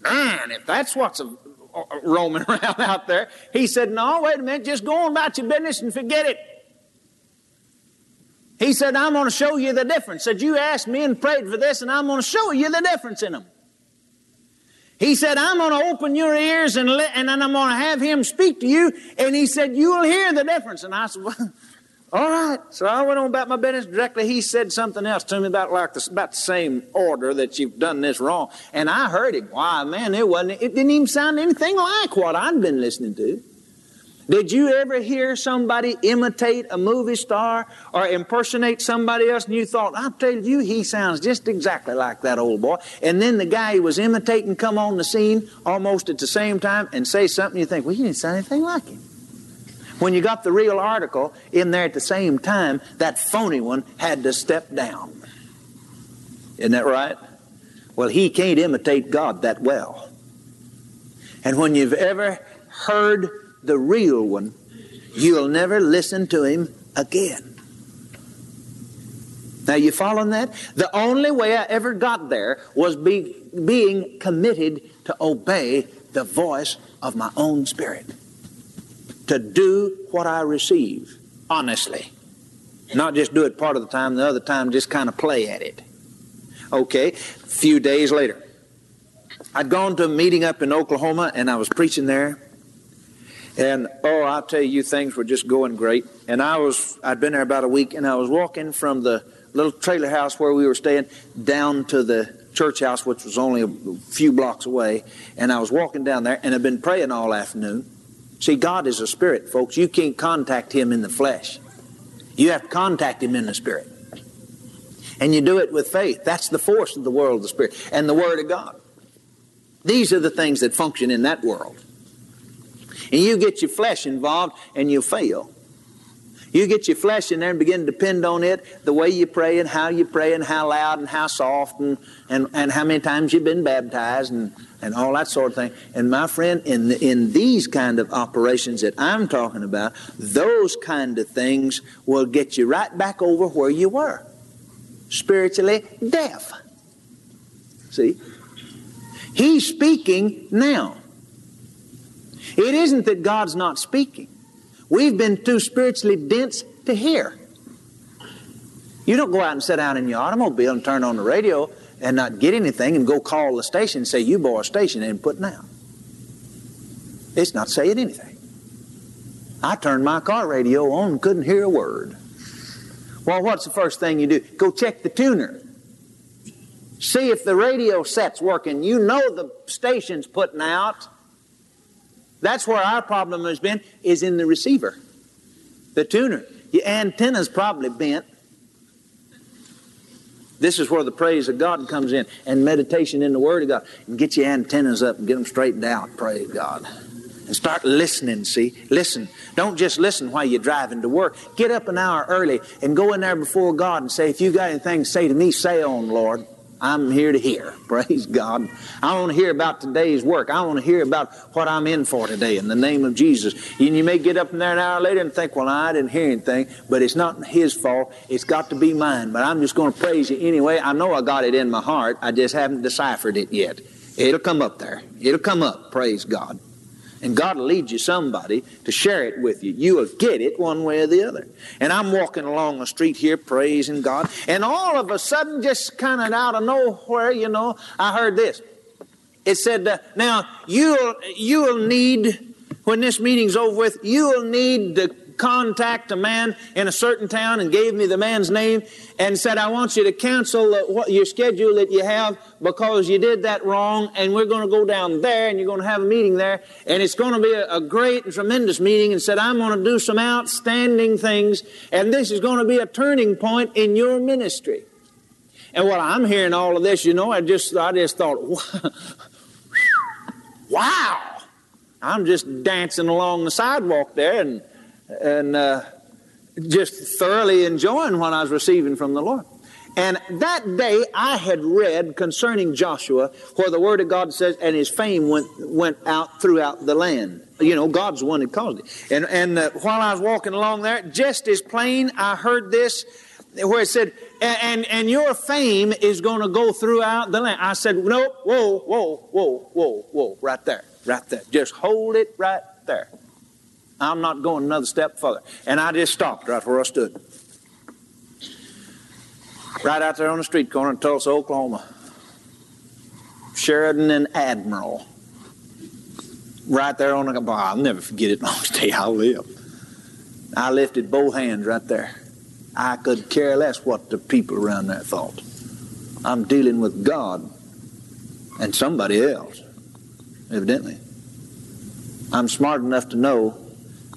Man, if that's what's a, a, roaming <laughs> around out there, he said, no, wait a minute, just go on about your business and forget it. He said, I'm going to show you the difference. Said, you asked me and prayed for this, and I'm going to show you the difference in them. He said, I'm going to open your ears and, let, and then I'm going to have him speak to you. And he said, You will hear the difference. And I said, Well, <laughs> all right. So I went on about my business directly. He said something else to me about like the, about the same order that you've done this wrong. And I heard him. Why, man, it wasn't, it didn't even sound anything like what I'd been listening to. Did you ever hear somebody imitate a movie star or impersonate somebody else and you thought, I'll tell you, he sounds just exactly like that old boy. And then the guy he was imitating come on the scene almost at the same time and say something you think, well, he didn't sound anything like him. When you got the real article in there at the same time, that phony one had to step down. Isn't that right? Well, he can't imitate God that well. And when you've ever heard the real one, you'll never listen to him again. Now, you following that? The only way I ever got there was be, being committed to obey the voice of my own spirit, to do what I receive honestly, not just do it part of the time, the other time just kind of play at it. Okay, a few days later, I'd gone to a meeting up in Oklahoma and I was preaching there. And oh, I'll tell you, things were just going great. And I was, I'd been there about a week, and I was walking from the little trailer house where we were staying down to the church house, which was only a few blocks away. And I was walking down there, and I'd been praying all afternoon. See, God is a spirit, folks. You can't contact Him in the flesh. You have to contact Him in the spirit. And you do it with faith. That's the force of the world, of the spirit, and the Word of God. These are the things that function in that world. And you get your flesh involved and you fail. You get your flesh in there and begin to depend on it, the way you pray and how you pray and how loud and how soft and, and, and how many times you've been baptized and, and all that sort of thing. And my friend, in, the, in these kind of operations that I'm talking about, those kind of things will get you right back over where you were. Spiritually deaf. See? He's speaking now. It isn't that God's not speaking. We've been too spiritually dense to hear. You don't go out and sit down in your automobile and turn on the radio and not get anything and go call the station and say, You boy, station ain't putting out. It's not saying anything. I turned my car radio on and couldn't hear a word. Well, what's the first thing you do? Go check the tuner. See if the radio set's working. You know the station's putting out. That's where our problem has been, is in the receiver, the tuner. Your antenna's probably bent. This is where the praise of God comes in and meditation in the Word of God. And get your antennas up and get them straightened out, praise God. And start listening, see? Listen. Don't just listen while you're driving to work. Get up an hour early and go in there before God and say, if you got anything to say to me, say on, Lord. I'm here to hear. <laughs> Praise God. I want to hear about today's work. I want to hear about what I'm in for today in the name of Jesus. And you may get up in there an hour later and think, well, I didn't hear anything, but it's not his fault. It's got to be mine. But I'm just going to praise you anyway. I know I got it in my heart. I just haven't deciphered it yet. It'll come up there. It'll come up. Praise God. And God will lead you somebody to share it with you. You will get it one way or the other. And I'm walking along the street here praising God, and all of a sudden, just kind of out of nowhere, you know, I heard this. It said, uh, "Now you'll you'll need when this meeting's over with, you'll need to contact a man in a certain town and gave me the man's name and said, I want you to cancel uh, what, your schedule that you have because you did that wrong and we're going to go down there and you're going to have a meeting there and it's going to be a, a great and tremendous meeting and said, I'm going to do some outstanding things and this is going to be a turning point in your ministry. And while I'm hearing all of this, you know, I just, I just thought, <laughs> wow. I'm just dancing along the sidewalk there and and uh, just thoroughly enjoying what I was receiving from the Lord. And that day I had read concerning Joshua where the Word of God says, and his fame went, went out throughout the land. You know, God's the one that caused it. And, and uh, while I was walking along there, just as plain, I heard this where it said, and, and your fame is going to go throughout the land. I said, nope, whoa, whoa, whoa, whoa, whoa, right there, right there. Just hold it right there. I'm not going another step further. And I just stopped right where I stood. Right out there on the street corner in Tulsa, Oklahoma. Sheridan and Admiral. Right there on the, bar. I'll never forget it <laughs> long day I live. I lifted both hands right there. I could care less what the people around there thought. I'm dealing with God and somebody else, evidently. I'm smart enough to know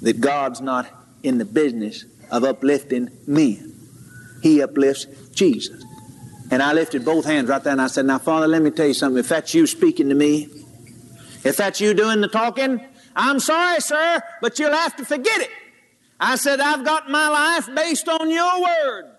that God's not in the business of uplifting men. He uplifts Jesus. And I lifted both hands right there and I said, Now, Father, let me tell you something. If that's you speaking to me, if that's you doing the talking, I'm sorry, sir, but you'll have to forget it. I said, I've got my life based on your word.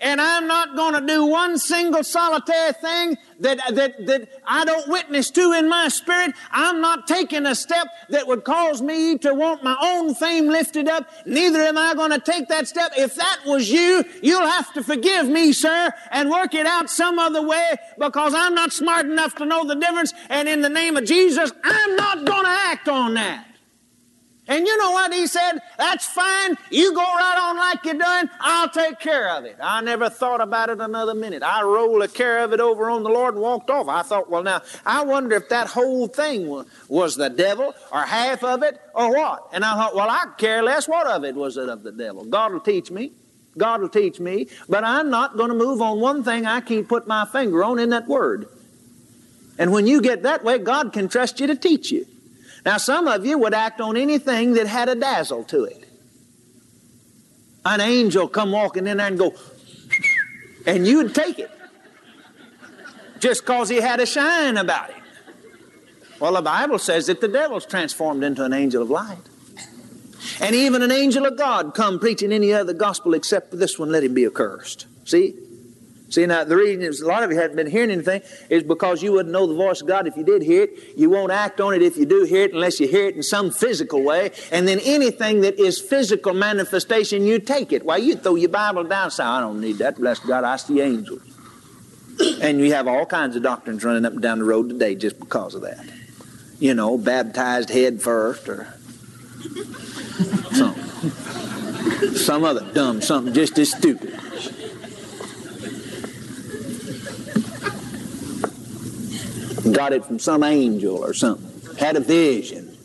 And I'm not going to do one single solitary thing that, that, that I don't witness to in my spirit. I'm not taking a step that would cause me to want my own fame lifted up. Neither am I going to take that step. If that was you, you'll have to forgive me, sir, and work it out some other way because I'm not smart enough to know the difference. And in the name of Jesus, I'm not going to act on that. And you know what he said? That's fine. You go right on like you're doing. I'll take care of it. I never thought about it another minute. I rolled the care of it over on the Lord and walked off. I thought, well, now, I wonder if that whole thing was the devil or half of it or what. And I thought, well, I care less what of it was it of the devil. God will teach me. God will teach me. But I'm not going to move on one thing I can't put my finger on in that word. And when you get that way, God can trust you to teach you. Now, some of you would act on anything that had a dazzle to it. An angel come walking in there and go, <laughs> and you'd take it just because he had a shine about him. Well, the Bible says that the devil's transformed into an angel of light. And even an angel of God come preaching any other gospel except for this one, let him be accursed. See? See, now, the reason is a lot of you haven't been hearing anything is because you wouldn't know the voice of God if you did hear it. You won't act on it if you do hear it unless you hear it in some physical way. And then anything that is physical manifestation, you take it. Why, you throw your Bible down say, I don't need that. Bless God, I see angels. <coughs> And you have all kinds of doctrines running up and down the road today just because of that. You know, baptized head first or <laughs> something. Some other dumb something just as stupid. Got it from some angel or something, had a vision.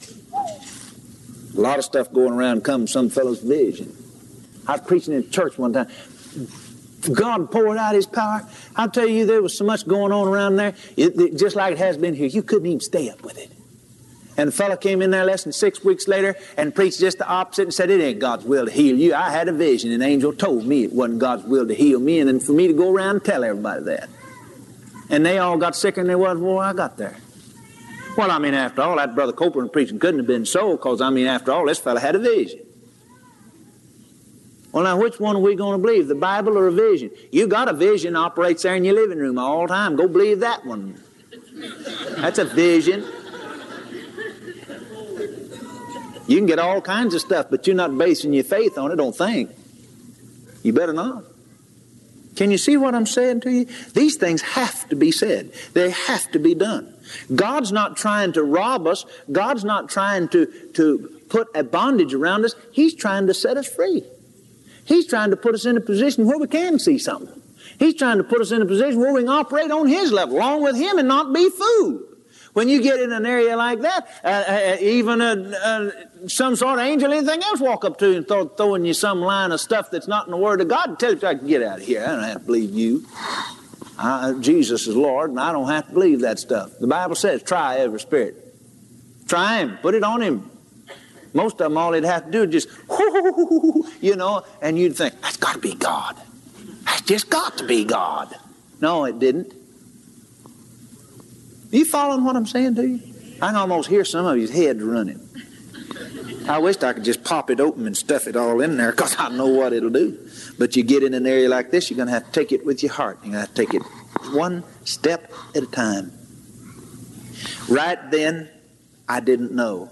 A lot of stuff going around comes some fellow's vision. I was preaching in church one time. God poured out His power. I'll tell you, there was so much going on around there, it, it, just like it has been here. You couldn't even stay up with it. And the fellow came in there less than six weeks later and preached just the opposite and said, It ain't God's will to heal you. I had a vision. An angel told me it wasn't God's will to heal me, and then for me to go around and tell everybody that. And they all got sicker than they was before I got there. Well, I mean, after all, that Brother Copeland preaching couldn't have been so, because, I mean, after all, this fellow had a vision. Well, now, which one are we going to believe, the Bible or a vision? You got a vision operates there in your living room all the time. Go believe that one. That's a vision. You can get all kinds of stuff, but you're not basing your faith on it, don't think. You better not. Can you see what I'm saying to you? These things have to be said. They have to be done. God's not trying to rob us. God's not trying to, to put a bondage around us. He's trying to set us free. He's trying to put us in a position where we can see something. He's trying to put us in a position where we can operate on His level, along with Him, and not be fooled. When you get in an area like that, uh, uh, even a, a, some sort of angel, anything else, walk up to you and throw, throwing you some line of stuff that's not in the Word of God and tell you, I can get out of here. I don't have to believe you. I, Jesus is Lord, and I don't have to believe that stuff. The Bible says, try every spirit. Try him. Put it on him. Most of them, all they'd have to do is just, <laughs> you know, and you'd think, that's got to be God. That's just got to be God. No, it didn't. You following what I'm saying to you? I can almost hear some of his head running. I wished I could just pop it open and stuff it all in there because I know what it'll do. But you get in an area like this, you're going to have to take it with your heart. You're going to have to take it one step at a time. Right then, I didn't know.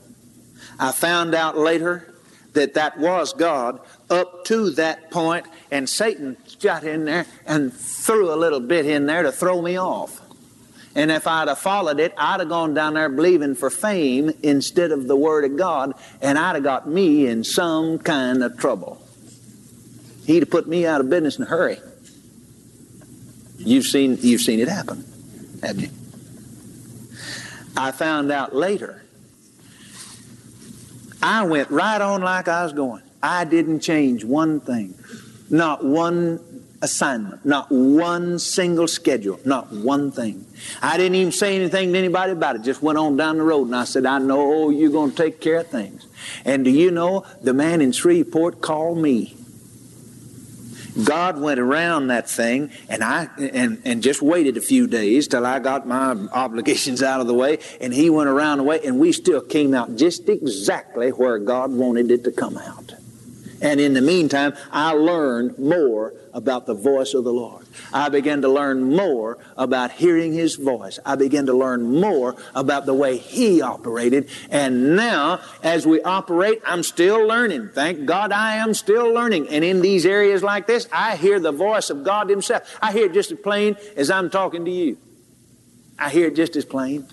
I found out later that that was God up to that point, and Satan got in there and threw a little bit in there to throw me off. And if I'd have followed it, I'd have gone down there believing for fame instead of the Word of God, and I'd have got me in some kind of trouble. He'd have put me out of business in a hurry. You've seen, you've seen it happen, haven't you? I found out later. I went right on like I was going. I didn't change one thing. Not one assignment, not one single schedule, not one thing. I didn't even say anything to anybody about it, just went on down the road and I said, I know you're going to take care of things. And do you know, the man in Shreveport called me. God went around that thing and I and, and just waited a few days till I got my obligations out of the way and he went around the way and we still came out just exactly where God wanted it to come out. And in the meantime, I learned more about the voice of the Lord. I began to learn more about hearing His voice. I began to learn more about the way He operated. And now, as we operate, I'm still learning. Thank God I am still learning. And in these areas like this, I hear the voice of God Himself. I hear it just as plain as I'm talking to you. I hear it just as plain.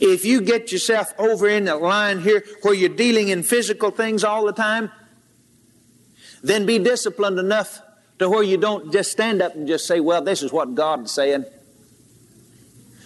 If you get yourself over in the line here where you're dealing in physical things all the time, then be disciplined enough to where you don't just stand up and just say, well, this is what God's saying.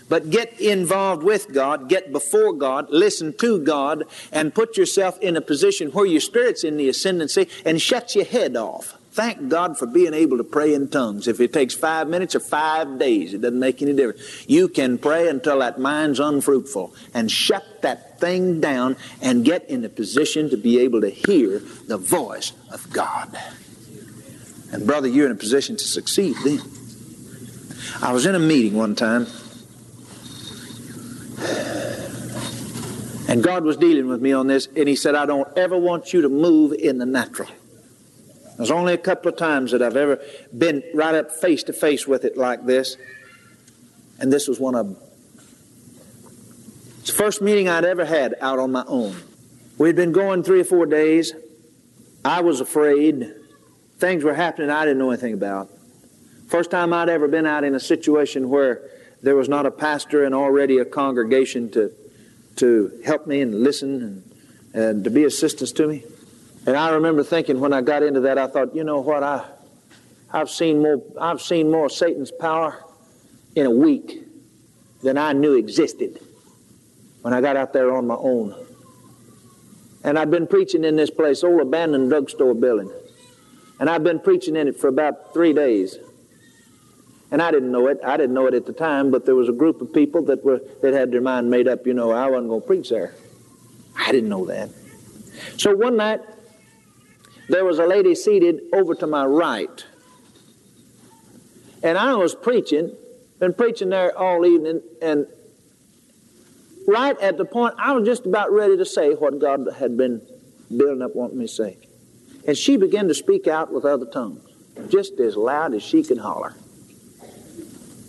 But get involved with God, get before God, listen to God, and put yourself in a position where your spirit's in the ascendancy and shut your head off. Thank God for being able to pray in tongues. If it takes five minutes or five days, it doesn't make any difference. You can pray until that mind's unfruitful and shut that thing down and get in a position to be able to hear the voice of God. And brother, you're in a position to succeed then. I was in a meeting one time, and God was dealing with me on this, and He said, I don't ever want you to move in the natural. There's only a couple of times that I've ever been right up face to face with it like this, and this was one of them. It's the first meeting I'd ever had out on my own. We'd been going three or four days. I was afraid. Things were happening I didn't know anything about. First time I'd ever been out in a situation where there was not a pastor and already a congregation to, to help me and listen and, and to be assistance to me. And I remember thinking when I got into that, I thought, you know what, I, I've seen more, I've seen more Satan's power in a week than I knew existed when I got out there on my own. And I'd been preaching in this place, old abandoned drugstore building. And I've been preaching in it for about three days. And I didn't know it. I didn't know it at the time, but there was a group of people that were that had their mind made up, you know, I wasn't to preach there. I didn't know that. So one night, there was a lady seated over to my right. And I was preaching, been preaching there all evening, and right at the point I was just about ready to say what God had been building up wanting me to say. And she began to speak out with other tongues, just as loud as she could holler.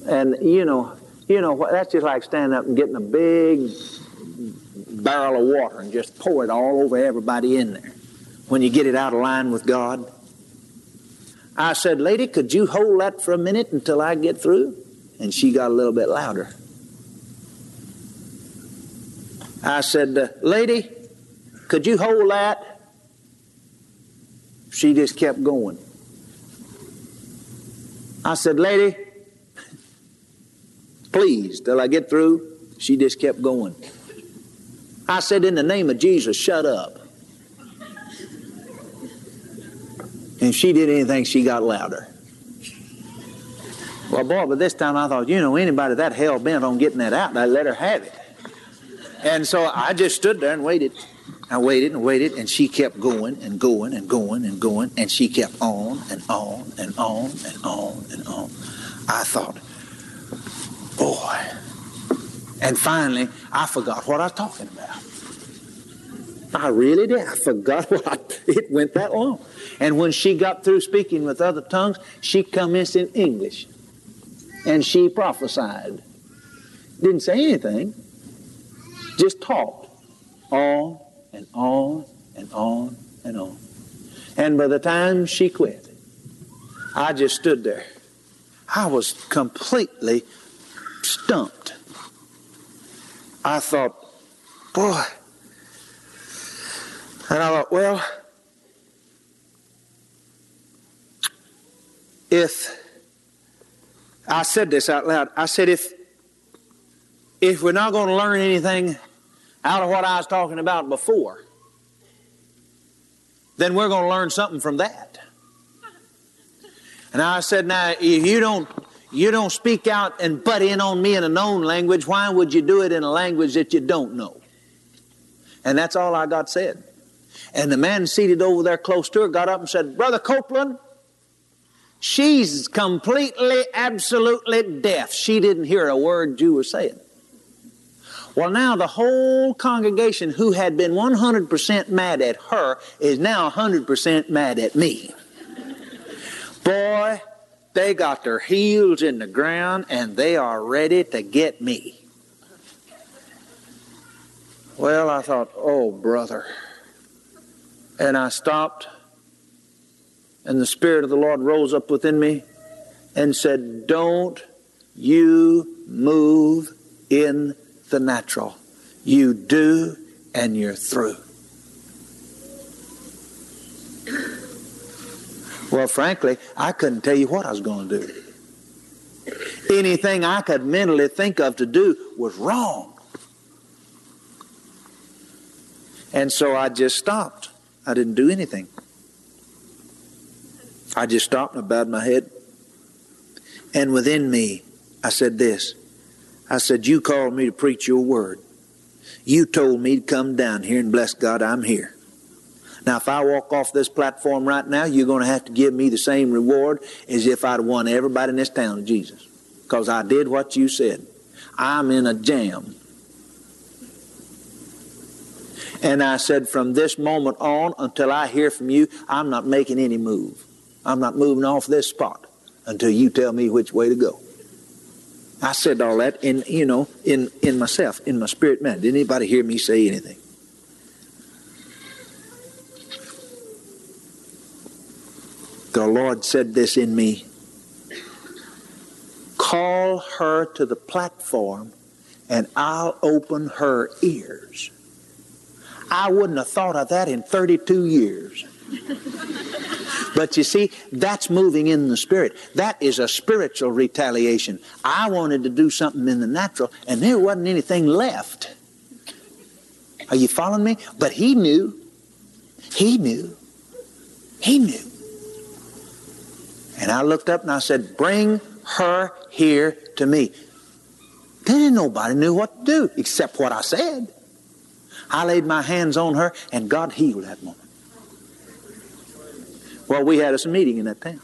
And you know, you know, that's just like standing up and getting a big barrel of water and just pour it all over everybody in there when you get it out of line with God. I said, Lady, could you hold that for a minute until I get through? And she got a little bit louder. I said, uh, Lady, could you hold that? She just kept going. I said, Lady, please, till I get through. She just kept going. I said, In the name of Jesus, shut up. And if she did anything, she got louder. Well, boy, but this time I thought, you know, anybody that hell bent on getting that out, I let her have it. And so I just stood there and waited. I waited and waited, and she kept going and going and going and going, and she kept on and on and on and on and on. I thought, boy. And finally, I forgot what I was talking about. I really did. I forgot <laughs> what it went that long. And when she got through speaking with other tongues, she commenced in English. And she prophesied. Didn't say anything, just talked on and on and on and on. And by the time she quit, I just stood there. I was completely stumped. I thought, boy. And I thought, well, if I said this out loud, I said, if if we're not going to learn anything out of what I was talking about before, then we're going to learn something from that. And I said, now, if you don't you don't speak out and butt in on me in a known language. Why would you do it in a language that you don't know? And that's all I got said. And the man seated over there close to her got up and said, Brother Copeland, she's completely, absolutely deaf. She didn't hear a word you were saying. Well, now the whole congregation who had been 100% mad at her is now 100% mad at me. Boy, they got their heels in the ground and they are ready to get me. Well, I thought, oh, brother. And I stopped, and the Spirit of the Lord rose up within me and said, Don't you move in the natural. You do, and you're through. Well, frankly, I couldn't tell you what I was going to do. Anything I could mentally think of to do was wrong. And so I just stopped. I didn't do anything. I just stopped and I bowed my head. And within me, I said this I said, You called me to preach your word. You told me to come down here and bless God, I'm here. Now, if I walk off this platform right now, you're going to have to give me the same reward as if I'd won everybody in this town to Jesus. Because I did what you said. I'm in a jam. And I said, from this moment on until I hear from you, I'm not making any move. I'm not moving off this spot until you tell me which way to go. I said all that in, you know, in, in myself, in my spirit man. Did anybody hear me say anything? The Lord said this in me Call her to the platform and I'll open her ears. I wouldn't have thought of that in 32 years. but you see, that's moving in the spirit. That is a spiritual retaliation. I wanted to do something in the natural, and there wasn't anything left. Are you following me? But he knew. He knew. He knew. And I looked up and I said, Bring her here to me. Then nobody knew what to do except what I said. I laid my hands on her and God healed that woman. Well, we had us a meeting in that town.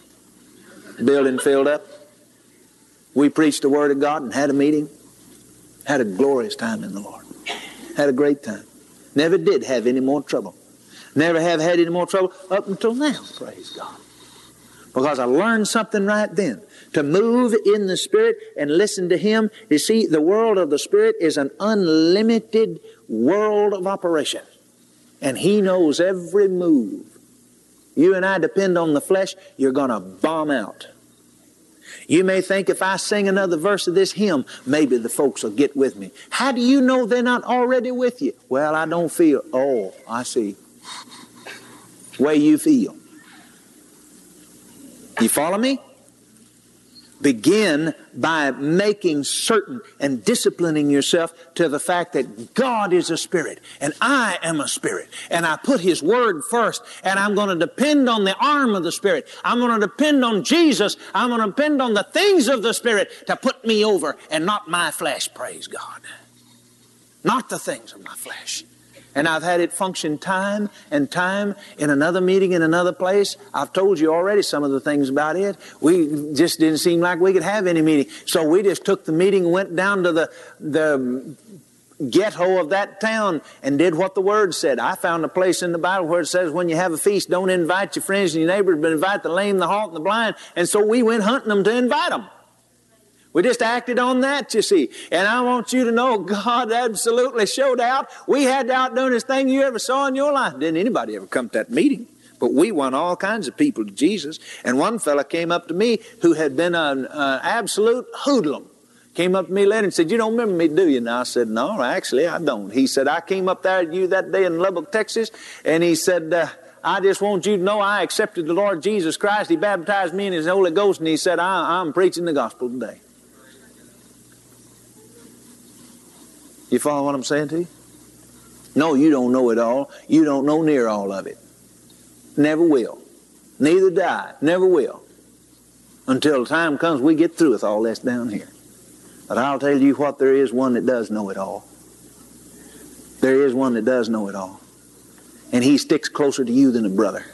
The building filled up. We preached the Word of God and had a meeting. Had a glorious time in the Lord. Had a great time. Never did have any more trouble. Never have had any more trouble up until now, praise God. Because I learned something right then. To move in the Spirit and listen to Him. You see, the world of the Spirit is an unlimited world of operation. And He knows every move. You and I depend on the flesh, you're going to bomb out. You may think if I sing another verse of this hymn, maybe the folks will get with me. How do you know they're not already with you? Well, I don't feel. Oh, I see. Way you feel. You follow me? Begin by making certain and disciplining yourself to the fact that God is a spirit and I am a spirit and I put His Word first and I'm going to depend on the arm of the Spirit. I'm going to depend on Jesus. I'm going to depend on the things of the Spirit to put me over and not my flesh, praise God. Not the things of my flesh. And I've had it function time and time in another meeting in another place. I've told you already some of the things about it. We just didn't seem like we could have any meeting. So we just took the meeting went down to the, the ghetto of that town and did what the word said. I found a place in the Bible where it says when you have a feast, don't invite your friends and your neighbors, but invite the lame, the halt, and the blind. And so we went hunting them to invite them. We just acted on that, you see. And I want you to know God absolutely showed out. We had the outdoingest thing you ever saw in your life. Didn't anybody ever come to that meeting? But we won all kinds of people to Jesus. And one fella came up to me who had been an, absolute hoodlum. Came up to me later and said, You don't remember me, do you? And I said, No, actually, I don't. He said, I came up there to you that day in Lubbock, Texas, and he said, uh, I just want you to know I accepted the Lord Jesus Christ. He baptized me in His Holy Ghost, and he said, I'm preaching the gospel today. You follow what I'm saying to you? No, you don't know it all. You don't know near all of it. Never will. Neither I. Never will. Until the time comes we get through with all this down here. But I'll tell you what, there is one that does know it all. There is one that does know it all. And he sticks closer to you than a brother.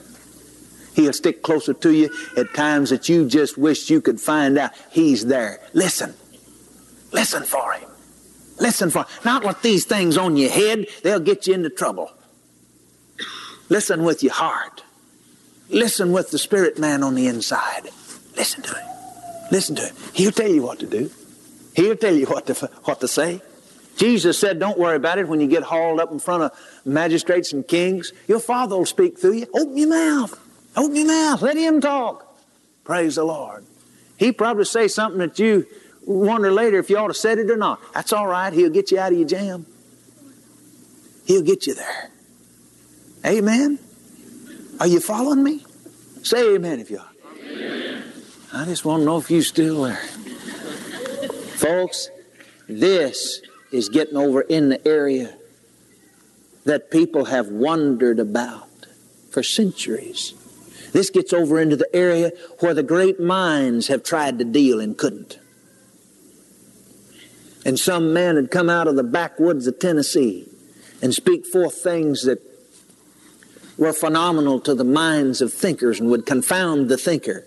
He'll stick closer to you at times that you just wish you could find out he's there. Listen. Listen for him. Listen for not with these things on your head, they'll get you into trouble. Listen with your heart. Listen with the spirit man on the inside. Listen to him. Listen to him. He'll tell you what to do. He'll tell you what to what to say. Jesus said, Don't worry about it when you get hauled up in front of magistrates and kings. Your father will speak through you. Open your mouth. Open your mouth. Let him talk. Praise the Lord. He probably say something that you wonder later if you ought to set it or not. That's all right. He'll get you out of your jam. He'll get you there. Amen. Are you following me? Say amen if you are. Amen. I just want to know if you're still there. Folks, this is getting over in the area that people have wondered about for centuries. This gets over into the area where the great minds have tried to deal and couldn't and some man had come out of the backwoods of Tennessee and speak forth things that were phenomenal to the minds of thinkers and would confound the thinker.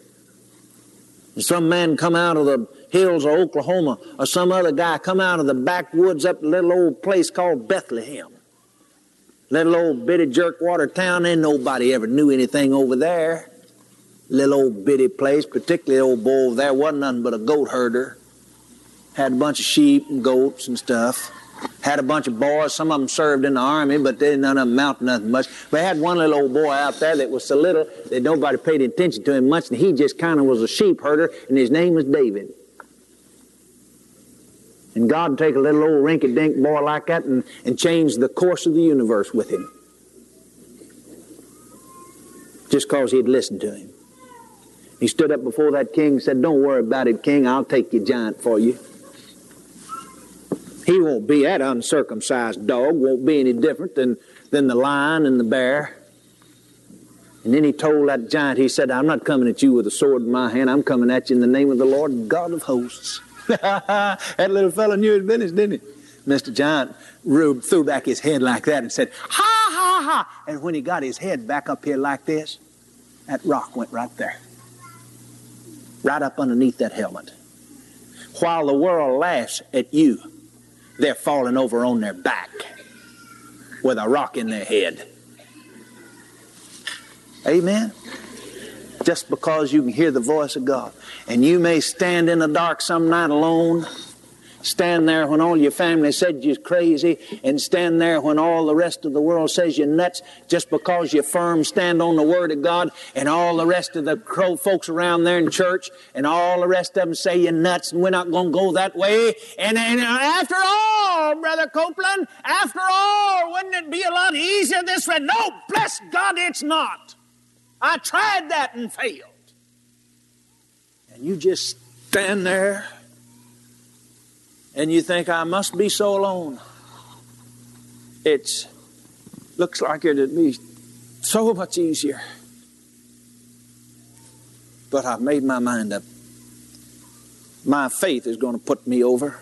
And some man come out of the hills of Oklahoma or some other guy come out of the backwoods up a little old place called Bethlehem. Little old bitty jerkwater town, and nobody ever knew anything over there. Little old bitty place, particularly old boy over there, wasn't nothing but a goat herder had a bunch of sheep and goats and stuff. Had a bunch of boys. Some of them served in the army, but they none of them amount to nothing much. But had one little old boy out there that was so little that nobody paid attention to him much, and he just kind of was a sheep herder, and his name was David. And God would take a little old rinky-dink boy like that and, and change the course of the universe with him. Just because he'd listened to him. He stood up before that king and said, Don't worry about it, king. I'll take your giant for you. He won't be that uncircumcised dog, won't be any different than, than the lion and the bear. And then he told that giant, he said, I'm not coming at you with a sword in my hand. I'm coming at you in the name of the Lord God of hosts. <laughs> that little fellow knew his business, didn't he? Mr. Giant Rube threw back his head like that and said, Ha, ha, ha. And when he got his head back up here like this, that rock went right there. Right up underneath that helmet. While the world laughs at you, they're falling over on their back with a rock in their head. Amen? Just because you can hear the voice of God. And you may stand in the dark some night alone Stand there when all your family said you're crazy, and stand there when all the rest of the world says you're nuts just because you're firm, stand on the Word of God, and all the rest of the crow folks around there in church, and all the rest of them say you're nuts, and we're not going to go that way. And, and after all, Brother Copeland, after all, wouldn't it be a lot easier this way? No, bless God, it's not. I tried that and failed. And you just stand there and you think, I must be so alone. It looks like it'd be so much easier. But I've made my mind up. My faith is going to put me over.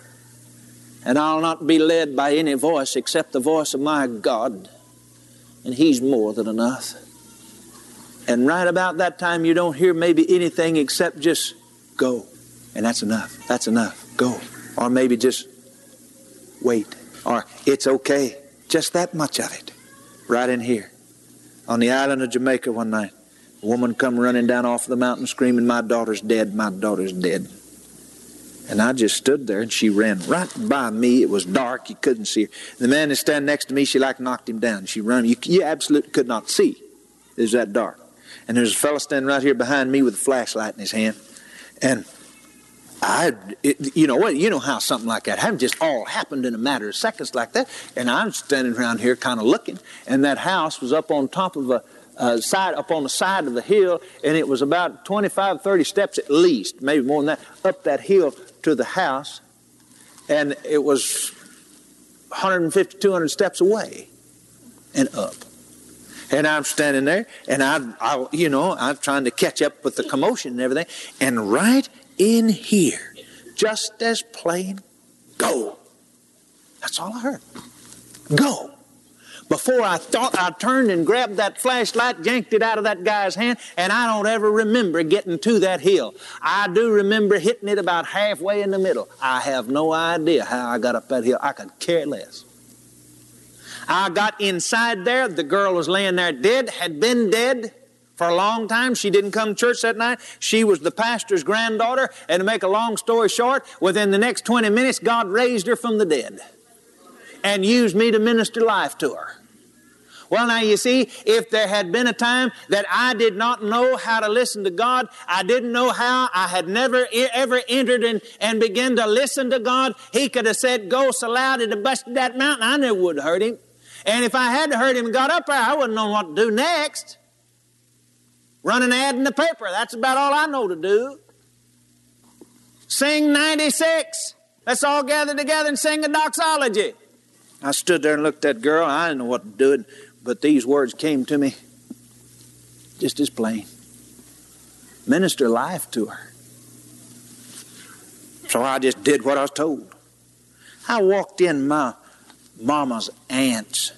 And I'll not be led by any voice except the voice of my God. And He's more than enough. And right about that time, you don't hear maybe anything except just go. And that's enough. That's enough. Go. Or maybe just wait. Or it's okay. Just that much of it. Right in here. On the island of Jamaica one night, a woman come running down off the mountain screaming, My daughter's dead, my daughter's dead. And I just stood there and she ran right by me. It was dark, you couldn't see her. The man that standing next to me, she like knocked him down. She run, you, you absolutely could not see. It was that dark. And there's a fellow standing right here behind me with a flashlight in his hand. And I, it, you know what? You know how something like that happened. Just all happened in a matter of seconds like that. And I'm standing around here, kind of looking, and that house was up on top of a, side, up on the side of the hill, and it was about 25, 30 steps at least, maybe more than that, up that hill to the house, and it was 150, 200 steps away, and up. And I'm standing there, and I, I, you know, I'm trying to catch up with the commotion and everything, and right in here, just as plain, go. That's all I heard. Go. Before I thought, I turned and grabbed that flashlight, yanked it out of that guy's hand, and I don't ever remember getting to that hill. I do remember hitting it about halfway in the middle. I have no idea how I got up that hill. I could care less. I got inside there. The girl was laying there dead, had been dead for a long time. She didn't come to church that night. She was the pastor's granddaughter. And to make a long story short, within the next 20 minutes, God raised her from the dead and used me to minister life to her. Well, now you see, if there had been a time that I did not know how to listen to God, I didn't know how, I had never ever entered in and began to listen to God, He could have said, Go so loud it busted that mountain. I knew it would hurt Him. And if I had heard Him and got up there, I wouldn't know what to do next. Run an ad in the paper. That's about all I know to do. Sing 96. Let's all gather together and sing a doxology. I stood there and looked at that girl. I didn't know what to do, but these words came to me just as plain. Minister life to her. So I just did what I was told. I walked in my mama's aunt's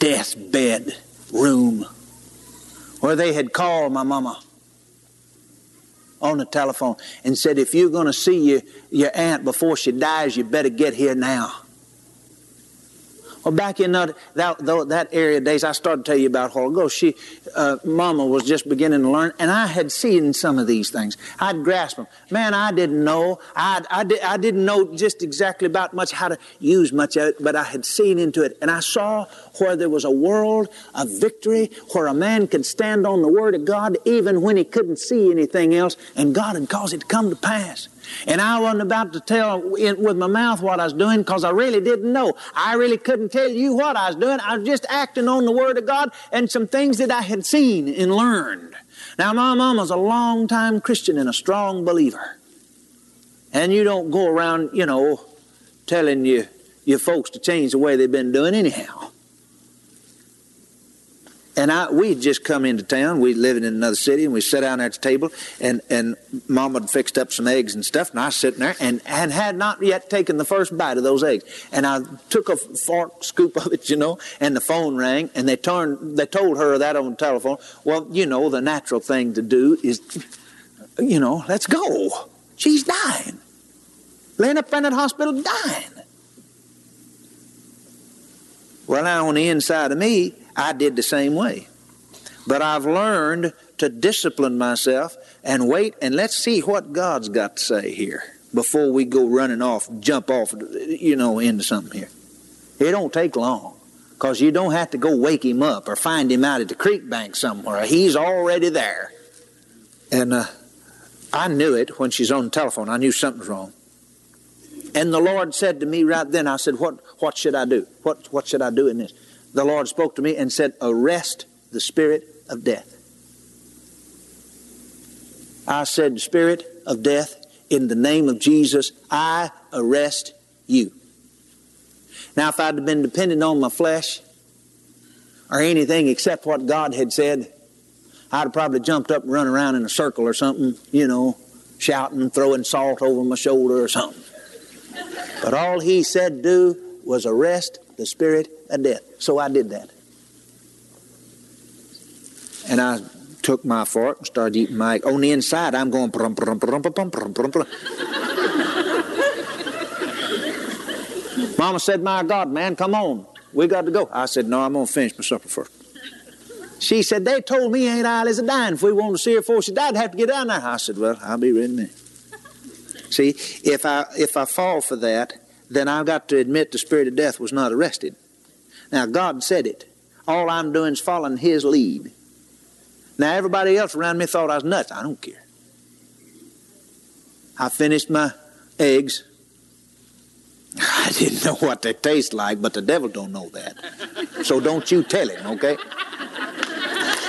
deathbed room where they had called my mama on the telephone and said, if you're going to see your, your aunt before she dies, you better get here now. Well, back in that, that, that area days, I started to tell you about while ago, she, uh, Mama was just beginning to learn, and I had seen some of these things. I'd grasp them. Man, I didn't know. I, I, I didn't know just exactly about much how to use much of it, but I had seen into it, and I saw where there was a world of victory, where a man could stand on the Word of God even when he couldn't see anything else, and God had caused it to come to pass. And I wasn't about to tell it with my mouth what I was doing because I really didn't know. I really couldn't tell you what I was doing. I was just acting on the Word of God and some things that I had seen and learned. Now, my mom was a long-time Christian and a strong believer. And you don't go around, you know, telling you, your folks to change the way they've been doing anyhow. And I, we'd just come into town. We living in another city, and we sat down at the table, and, and Mama had fixed up some eggs and stuff, and I was sitting there and, and had not yet taken the first bite of those eggs. And I took a fork scoop of it, you know, and the phone rang, and they turned, they told her that on the telephone. Well, you know, the natural thing to do is, you know, let's go. She's dying. Laying up in that hospital dying. Well, now on the inside of me, I did the same way. But I've learned to discipline myself and wait and let's see what God's got to say here before we go running off, jump off, you know, into something here. It don't take long because you don't have to go wake him up or find him out at the creek bank somewhere. He's already there. And uh, I knew it when she's on the telephone. I knew something was wrong. And the Lord said to me right then, I said, What, what should I do? What, what should I do in this? The Lord spoke to me and said, Arrest the spirit of death. I said, Spirit of death, in the name of Jesus, I arrest you. Now, if I'd have been dependent on my flesh or anything except what God had said, I'd have probably jumped up and run around in a circle or something, you know, shouting, throwing salt over my shoulder or something. But all he said do was arrest the spirit of death. So I did that. And I took my fork and started eating my. On the inside, I'm going. Brum, brum, brum, brum, brum, brum, brum. Mama said, My God, man, come on. We got to go. I said, No, I'm going to finish my supper first. She said, They told me Aunt Isla's a dying. If we wanted to see her before she died, I'd have to get down there. I said, Well, I'll be ready. See, if I if I fall for that, then I've got to admit the spirit of death was not arrested. Now, God said it. All I'm doing is following His lead. Now, everybody else around me thought I was nuts. I don't care. I finished my eggs. <laughs> I didn't know what they taste like, but the devil don't know that. So don't you tell him, okay?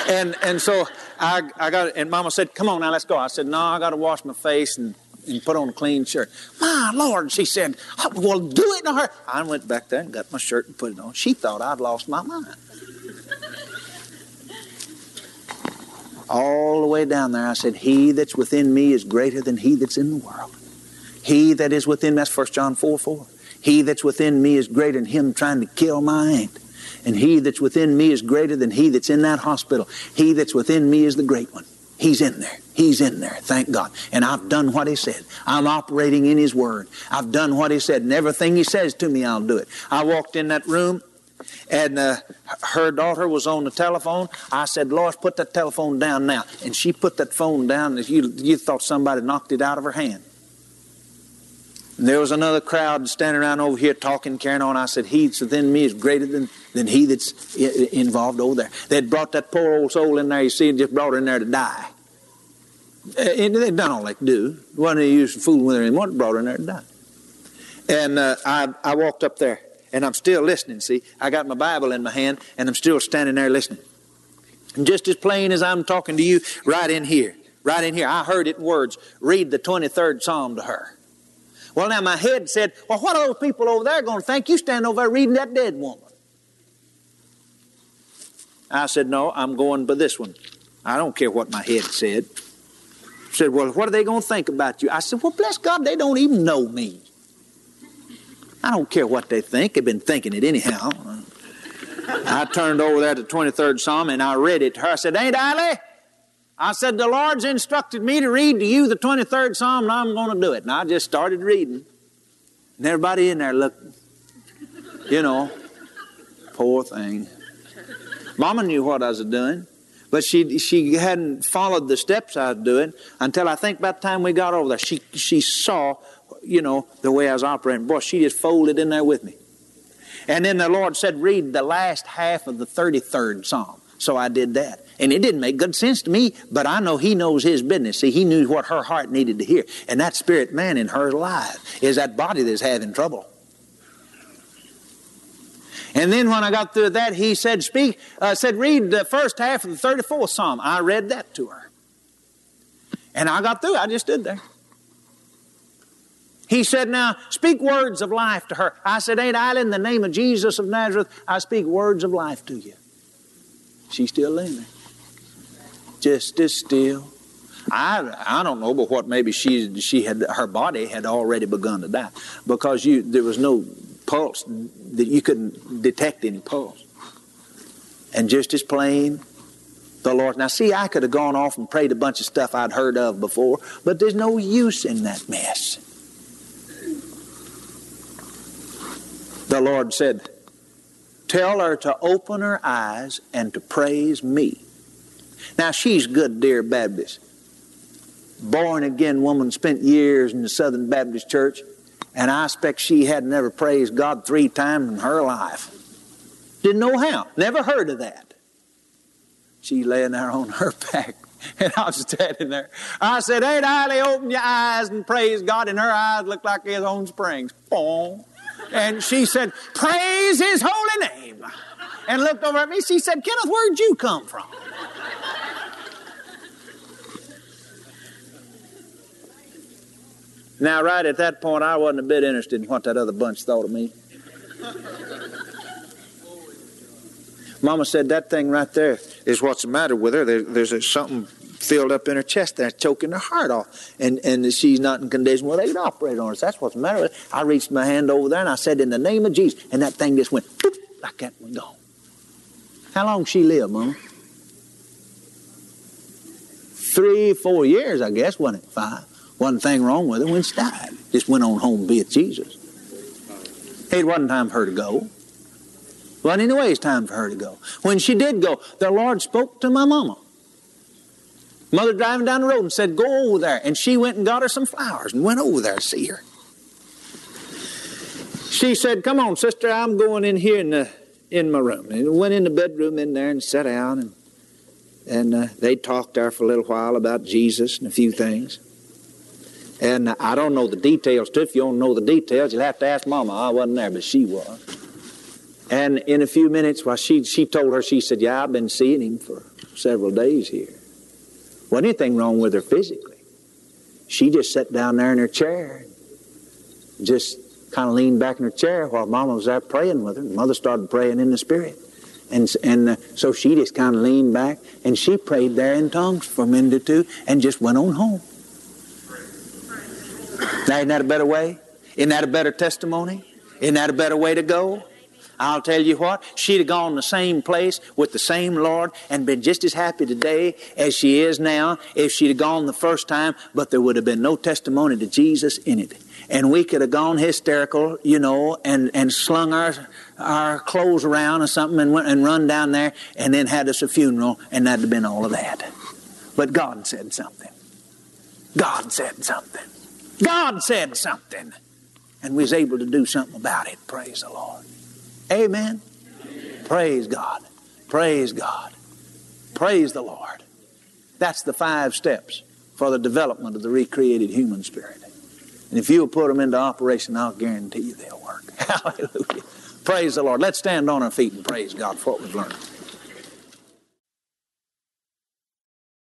And and so I I got and Mama said, "Come on now, let's go." I said, "No, I got to wash my face and and put on a clean shirt. My Lord, she said, well, do it in a hurry. I went back there and got my shirt and put it on. She thought I'd lost my mind. All the way down there, I said, He that's within me is greater than he that's in the world. He that is within, me, that's 1 John 4 4. He that's within me is greater than him trying to kill my aunt. And he that's within me is greater than he that's in that hospital. He that's within me is the great one. He's in there. He's in there. Thank God. And I've done what He said. I'm operating in His Word. I've done what He said. And everything He says to me, I'll do it. I walked in that room and uh, her daughter was on the telephone. I said, Lois, put that telephone down now. And she put that phone down as you, you thought somebody knocked it out of her hand. And there was another crowd standing around over here talking, carrying on. I said, He that's within me is greater than, than he that's involved over there. They'd brought that poor old soul in there, you see, and just brought her in there to die. And they'd done all they could do. Wasn't any use fooling with her anymore. Brought her in there to die. And uh, I, I walked up there, and I'm still listening. See, I got my Bible in my hand, and I'm still standing there listening. And just as plain as I'm talking to you, right in here, right in here, I heard it in words. Read the 23rd Psalm to her. Well, now my head said, Well, what are those people over there going to think? You stand over there reading that dead woman. I said, No, I'm going by this one. I don't care what my head said. Said, Well, what are they going to think about you? I said, Well, bless God, they don't even know me. I don't care what they think. They've been thinking it anyhow. I turned over there to the 23rd Psalm and I read it to her. I said, Ain't I? I said, The Lord's instructed me to read to you the 23rd Psalm, and I'm going to do it. And I just started reading. And everybody in there looked, you know, poor thing. Mama knew what I was doing, but she, she hadn't followed the steps I was doing until I think by the time we got over there, she, she saw, you know, the way I was operating. Boy, she just folded in there with me. And then the Lord said, Read the last half of the 33rd Psalm. So I did that. And it didn't make good sense to me, but I know he knows his business. See, he knew what her heart needed to hear. And that spirit man in her life is that body that's having trouble. And then when I got through that, he said, "Speak." Uh, said, "Read the first half of the thirty-fourth Psalm." I read that to her, and I got through. I just stood there. He said, "Now speak words of life to her." I said, "Ain't I in the name of Jesus of Nazareth? I speak words of life to you." She's still laying there. Just as still. I, I don't know, but what maybe she she had her body had already begun to die because you there was no pulse that you couldn't detect any pulse. And just as plain, the Lord. Now, see, I could have gone off and prayed a bunch of stuff I'd heard of before, but there's no use in that mess. The Lord said, Tell her to open her eyes and to praise me. Now, she's good, dear Baptist. Born again woman, spent years in the Southern Baptist Church, and I expect she had never praised God three times in her life. Didn't know how, never heard of that. She laying there on her <laughs> back. And I was standing there. I said, Ain't I open your eyes and praise God? And her eyes looked like his own springs. Boom. And she said, Praise his holy name. And looked over at me. She said, Kenneth, where'd you come from? Now, right at that point, I wasn't a bit interested in what that other bunch thought of me. Mama said, That thing right there is what's the matter with her. There, there's a, something filled up in her chest there, choking her heart off. And, and she's not in condition where they can operate on. So that's what's the matter with her. I reached my hand over there and I said, In the name of Jesus. And that thing just went boop, like that one gone. How long she live, Mama? Three, four years, I guess, wasn't it? Five. Wasn't thing wrong with her when she died. Just went on home to be with Jesus. It wasn't time for her to go. Wasn't it's time for her to go. When she did go, the Lord spoke to my mama. Mother driving down the road and said, Go over there. And she went and got her some flowers and went over there to see her. She said, Come on, sister, I'm going in here in, the, in my room. And went in the bedroom in there and sat down. And, and uh, they talked there for a little while about Jesus and a few things. And I don't know the details too. If you don't know the details, you'll have to ask Mama. I wasn't there, but she was. And in a few minutes, well, she, she told her, she said, Yeah, I've been seeing him for several days here. Wasn't anything wrong with her physically. She just sat down there in her chair, just kind of leaned back in her chair while Mama was there praying with her. Mother started praying in the Spirit. And, and uh, so she just kind of leaned back and she prayed there in tongues for a minute or two and just went on home. Now, isn't that a better way? Isn't that a better testimony? Isn't that a better way to go? I'll tell you what, she'd have gone the same place with the same Lord and been just as happy today as she is now if she'd have gone the first time, but there would have been no testimony to Jesus in it. And we could have gone hysterical, you know, and, and slung our, our clothes around or something and went and run down there and then had us a funeral and that'd have been all of that. But God said something. God said something. God said something. And we was able to do something about it. Praise the Lord. Amen. Praise God. Praise God. Praise the Lord. That's the five steps for the development of the recreated human spirit. And if you'll put them into operation, I'll guarantee you they'll work. <laughs> Hallelujah. Praise the Lord. Let's stand on our feet and praise God for what we've learned.